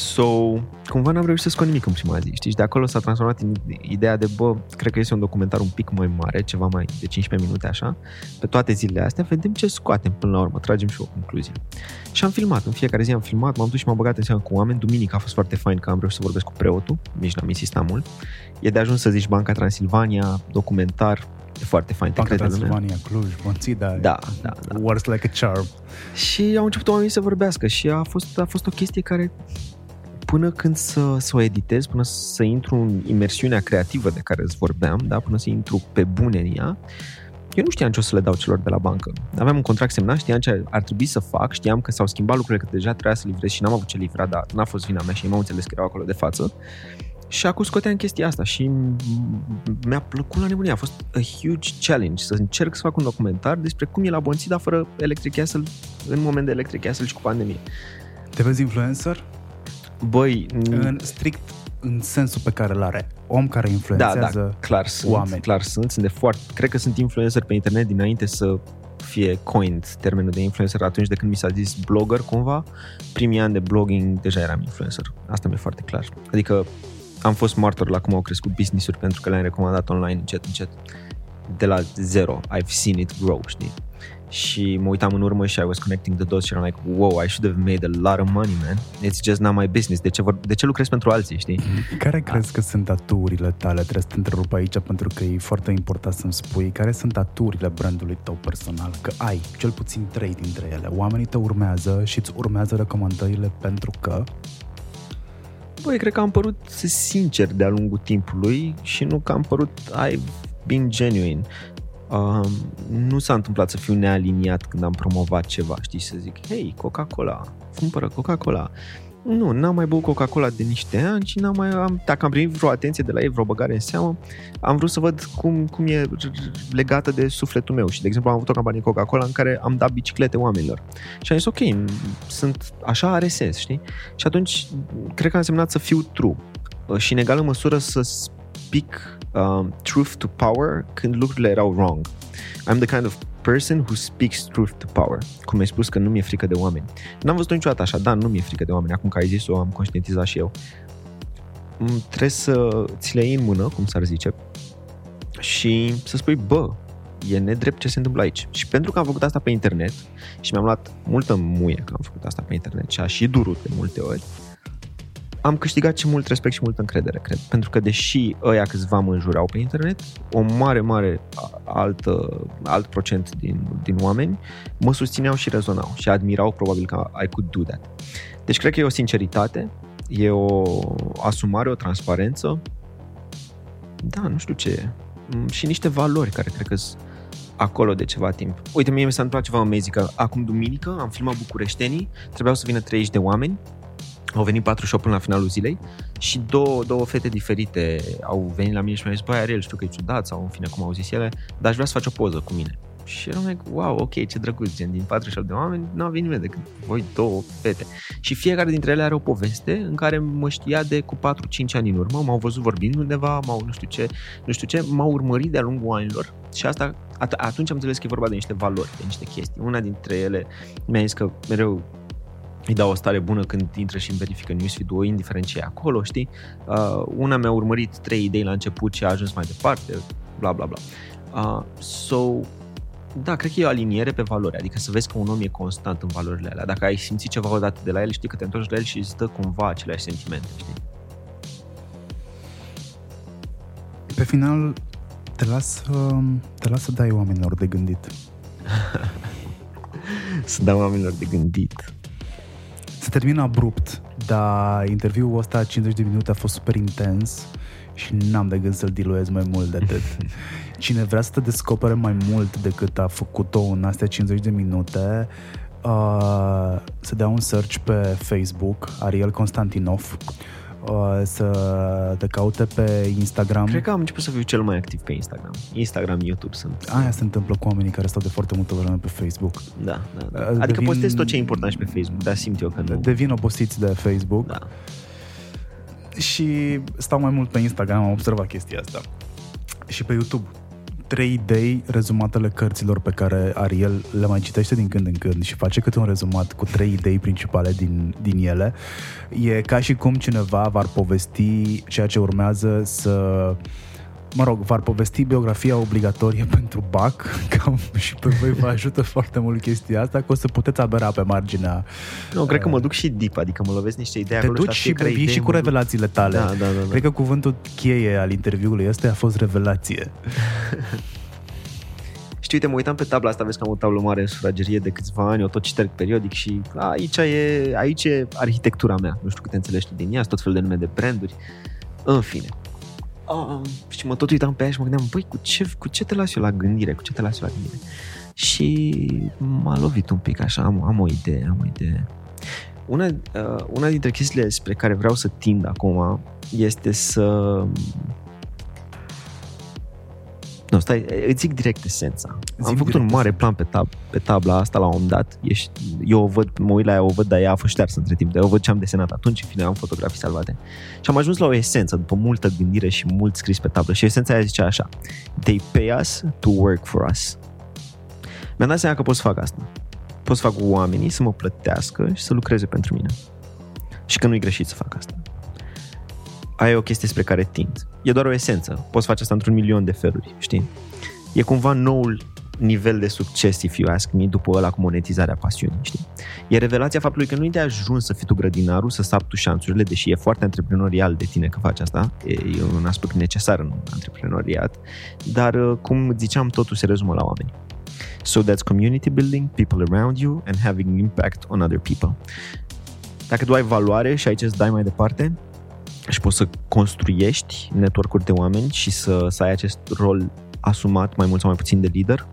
B: So, cumva n-am reușit să scot nimic în prima zi, știi? Și de acolo s-a transformat în ideea de, bă, cred că este un documentar un pic mai mare, ceva mai de 15 minute așa, pe toate zilele astea, vedem ce scoatem până la urmă, tragem și o concluzie. Și am filmat, în fiecare zi am filmat, m-am dus și m-am băgat în seamă cu oameni, duminica a fost foarte fain că am reușit să vorbesc cu preotul, nici n-am insistat mult. E de ajuns să zici Banca Transilvania, documentar, e foarte fain, te
A: Banca
B: crede lumea.
A: Transilvania, Cluj, Bonțida.
B: Da, da, da.
A: Works like a charm.
B: Și au început oamenii să vorbească și a fost, a fost o chestie care până când să, să o editez, până să intru în imersiunea creativă de care îți vorbeam, da, până să intru pe bune în ea, eu nu știam ce o să le dau celor de la bancă. Aveam un contract semnat, știam ce ar trebui să fac, știam că s-au schimbat lucrurile, că deja trebuia să livrez și n-am avut ce livra, dar n-a fost vina mea și ei m-au înțeles că erau acolo de față. Și acum scoteam chestia asta și mi-a plăcut la nebunie. A fost a huge challenge să încerc să fac un documentar despre cum e la Bonțida fără Electric Castle în moment de Electric Castle și cu pandemie.
A: Te vezi influencer?
B: Băi,
A: În strict în sensul pe care îl are. Om care
B: da,
A: influențează
B: da, clar sunt,
A: oameni.
B: clar sunt, sunt de foarte, cred că sunt influencer pe internet dinainte să fie coined termenul de influencer atunci de când mi s-a zis blogger cumva, primii ani de blogging deja eram influencer. Asta mi-e foarte clar. Adică am fost martor la cum au crescut business-uri pentru că le-am recomandat online încet, încet. De la zero, I've seen it grow, știi? Și mă uitam în urmă și I was connecting the dots și eram like, wow, I should have made a lot of money, man. It's just not my business. De ce, vor, de ce lucrez pentru alții, știi?
A: Care crezi că sunt aturile tale? Trebuie să te întrerup aici pentru că e foarte important să-mi spui care sunt aturile brandului tău personal. Că ai cel puțin trei dintre ele. Oamenii te urmează și îți urmează recomandările pentru că
B: Băi, cred că am părut sincer de-a lungul timpului și nu că am părut I've been genuine. Um, nu s-a întâmplat să fiu nealiniat când am promovat ceva, știi, să zic, hei, Coca-Cola, cumpără Coca-Cola. Nu, n-am mai băut Coca-Cola de niște ani și n-am mai, am, dacă am primit vreo atenție de la ei, vreo băgare în seamă, am vrut să văd cum, cum e legată de sufletul meu. Și, de exemplu, am avut o campanie Coca-Cola în care am dat biciclete oamenilor. Și am zis, ok, sunt, așa are sens, știi? Și atunci, cred că a însemnat să fiu true și, în egală măsură, să speak um, truth to power când lucrurile erau wrong. I'm the kind of person who speaks truth to power. Cum ai spus că nu mi-e frică de oameni. N-am văzut niciodată așa, da, nu mi-e frică de oameni. Acum că ai zis-o, am conștientizat și eu. Mm, Trebuie să ți le iei în mână, cum s-ar zice, și să spui, bă, e nedrept ce se întâmplă aici. Și pentru că am făcut asta pe internet și mi-am luat multă muie că am făcut asta pe internet și a și durut de multe ori, am câștigat și mult respect și multă încredere, cred. Pentru că deși ăia câțiva mă înjurau pe internet, o mare, mare a- altă, alt procent din, din oameni mă susțineau și rezonau și admirau probabil că I could do that. Deci cred că e o sinceritate, e o asumare, o transparență. Da, nu știu ce e. Mm, Și niște valori care cred că sunt acolo de ceva timp. Uite, mie mi s-a întâmplat ceva amazing, că acum duminică am filmat Bucureștenii, trebuiau să vină 30 de oameni au venit patru show până la finalul zilei și două, două fete diferite au venit la mine și mi-au zis, băi, Ariel, știu că e ciudat sau în fine cum au zis ele, dar aș vrea să faci o poză cu mine. Și eram like, wow, ok, ce drăguț, gen, din 48 de oameni nu a venit nimeni decât voi două fete. Și fiecare dintre ele are o poveste în care mă știa de cu 4-5 ani în urmă, m-au văzut vorbind undeva, m-au nu știu ce, nu știu ce, m-au urmărit de-a lungul anilor și asta, at- atunci am înțeles că e vorba de niște valori, de niște chestii. Una dintre ele mi-a zis că mereu îi dau o stare bună când intră și îmi verifică newsfeed-ul, indiferent ce e acolo, știi? Uh, una mi-a urmărit trei idei la început și a ajuns mai departe, bla bla bla. Uh, so, da, cred că e o aliniere pe valori, adică să vezi că un om e constant în valorile alea. Dacă ai simțit ceva odată de la el, știi că te întorci la el și îți dă cumva aceleași sentimente, știi?
A: Pe final, te las, te las să dai oamenilor de gândit.
B: să dau oamenilor de gândit.
A: Se termină abrupt, dar interviul ăsta 50 de minute a fost super intens și n-am de gând să-l diluez mai mult de atât. Cine vrea să te descopere mai mult decât a făcut-o în astea 50 de minute, uh, să dea un search pe Facebook, Ariel Constantinov, uh, să te caute pe Instagram.
B: Cred că am început să fiu cel mai activ pe Instagram. Instagram, YouTube sunt.
A: Aia se întâmplă cu oamenii care stau de foarte multă vreme pe Facebook.
B: Da, da, da. Adică devin, postez tot ce e important și pe Facebook, dar simt eu că nu.
A: Devin obosiți de Facebook.
B: Da.
A: Și stau mai mult pe Instagram, am observat chestia asta. Și pe YouTube trei idei rezumatele cărților pe care Ariel le mai citește din când în când și face câte un rezumat cu trei idei principale din, din ele. E ca și cum cineva v-ar povesti ceea ce urmează să mă rog, v-ar povesti biografia obligatorie pentru BAC, cam și pe voi vă ajută foarte mult chestia asta, că o să puteți abera pe marginea...
B: Nu, cred că mă duc și deep, adică mă lovesc niște idei
A: Te duci și vii și cu revelațiile tale.
B: Da, da, da, da.
A: Cred că cuvântul cheie al interviului ăsta a fost revelație.
B: Și uite, mă uitam pe tabla asta, vezi că am o tablă mare în sufragerie de câțiva ani, o tot citerg periodic și aici e, aici e arhitectura mea. Nu știu câte înțelegi tu din ea, tot fel de nume de branduri. În fine, oh, și mă tot uitam pe ea și mă gândeam, băi, cu ce, cu ce te las eu la gândire? Cu ce te las eu la gândire? Și m-a lovit un pic așa, am, am o idee, am o idee. Una, uh, una dintre chestiile spre care vreau să tind acum este să nu, stai, îți zic direct esența. Zic Am făcut un mare plan pe, tab, pe tabla asta la un moment dat. Ești, eu o văd, mă uit la ea, o văd, dar ea a fost ștearsă între timp. Dar eu văd ce am desenat atunci, în fine, am fotografii salvate. Și am ajuns la o esență, după multă gândire și mult scris pe tablă. Și esența aia zicea așa. They pay us to work for us. Mi-am dat seama că pot să fac asta. Pot să fac oamenii să mă plătească și să lucreze pentru mine. Și că nu-i greșit să fac asta. Aia e o chestie spre care tind e doar o esență. Poți face asta într-un milion de feluri, știi? E cumva noul nivel de succes, if you ask me, după ăla cu monetizarea pasiunii, știi? E revelația faptului că nu e de ajuns să fii tu grădinarul, să sapi tu șanțurile, deși e foarte antreprenorial de tine că faci asta, e, e un aspect necesar în antreprenoriat, dar, uh, cum ziceam, totul se rezumă la oameni. So that's community building, people around you and having impact on other people. Dacă tu ai valoare și aici îți dai mai departe, și poți să construiești network-uri de oameni și să, să ai acest rol asumat mai mult sau mai puțin de lider,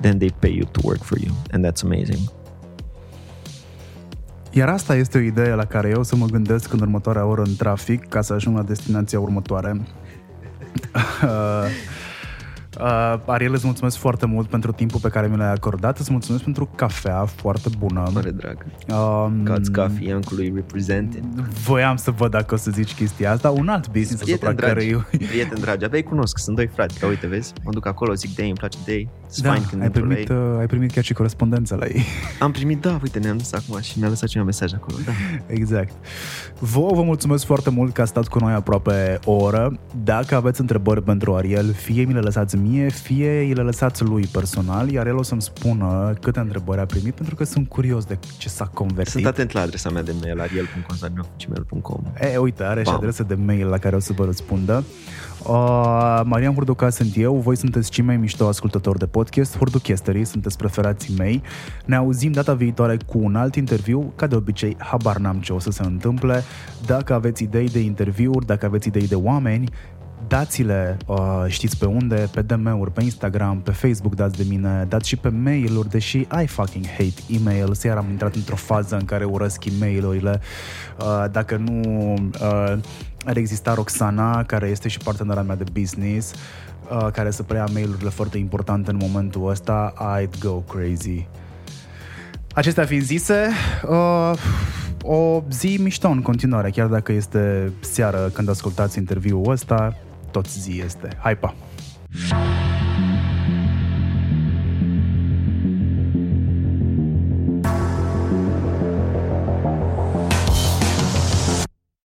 B: then they pay you to work for you. And that's amazing.
A: Iar asta este o idee la care eu să mă gândesc în următoarea oră în trafic ca să ajung la destinația următoare. Uh, Ariel, îți mulțumesc foarte mult pentru timpul pe care mi l-ai acordat. Îți mulțumesc pentru cafea foarte bună.
B: Mare drag. Um, God's Coffee, Iancului represented.
A: Voiam să văd dacă o să zici chestia asta. Un alt business
B: prieten asupra dragi, care eu... Prieten dragi, abia cunosc, sunt doi frați. Că uite, vezi, mă duc acolo, zic de ei, îmi place de ei.
A: Da, ai primit, uh, ai primit chiar și corespondența la ei.
B: Am primit, da, uite, ne-am dus acum și mi-a lăsat un mesaj acolo. Da.
A: Exact. Vă, vă mulțumesc foarte mult că ați stat cu noi aproape o oră. Dacă aveți întrebări pentru Ariel, fie mi le lăsați mie, fie îi le lăsați lui personal, iar el o să-mi spună câte întrebări a primit, pentru că sunt curios de ce s-a convertit.
B: Sunt atent la adresa mea de mail, ariel.constantinov.gmail.com
A: E, uite, are Bam. și adresa de mail la care o să vă răspundă. Uh, Marian Hurduca sunt eu, voi sunteți cei mai mișto ascultători de podcast, Hurduchesterii, sunteți preferații mei. Ne auzim data viitoare cu un alt interviu, ca de obicei, habar n-am ce o să se întâmple. Dacă aveți idei de interviuri, dacă aveți idei de oameni, dați-le, uh, știți pe unde, pe DM-uri, pe Instagram, pe Facebook dați de mine, dați și pe mail-uri, deși I fucking hate emails, iar am intrat într-o fază în care urăsc e mail Uh, dacă nu uh, ar exista Roxana, care este și partenera mea de business, uh, care să preia mail-urile foarte importante în momentul ăsta, I'd go crazy. Acestea fiind zise, uh, o zi mișto în continuare, chiar dacă este seară când ascultați interviul ăsta, tot zi este. Hai pa!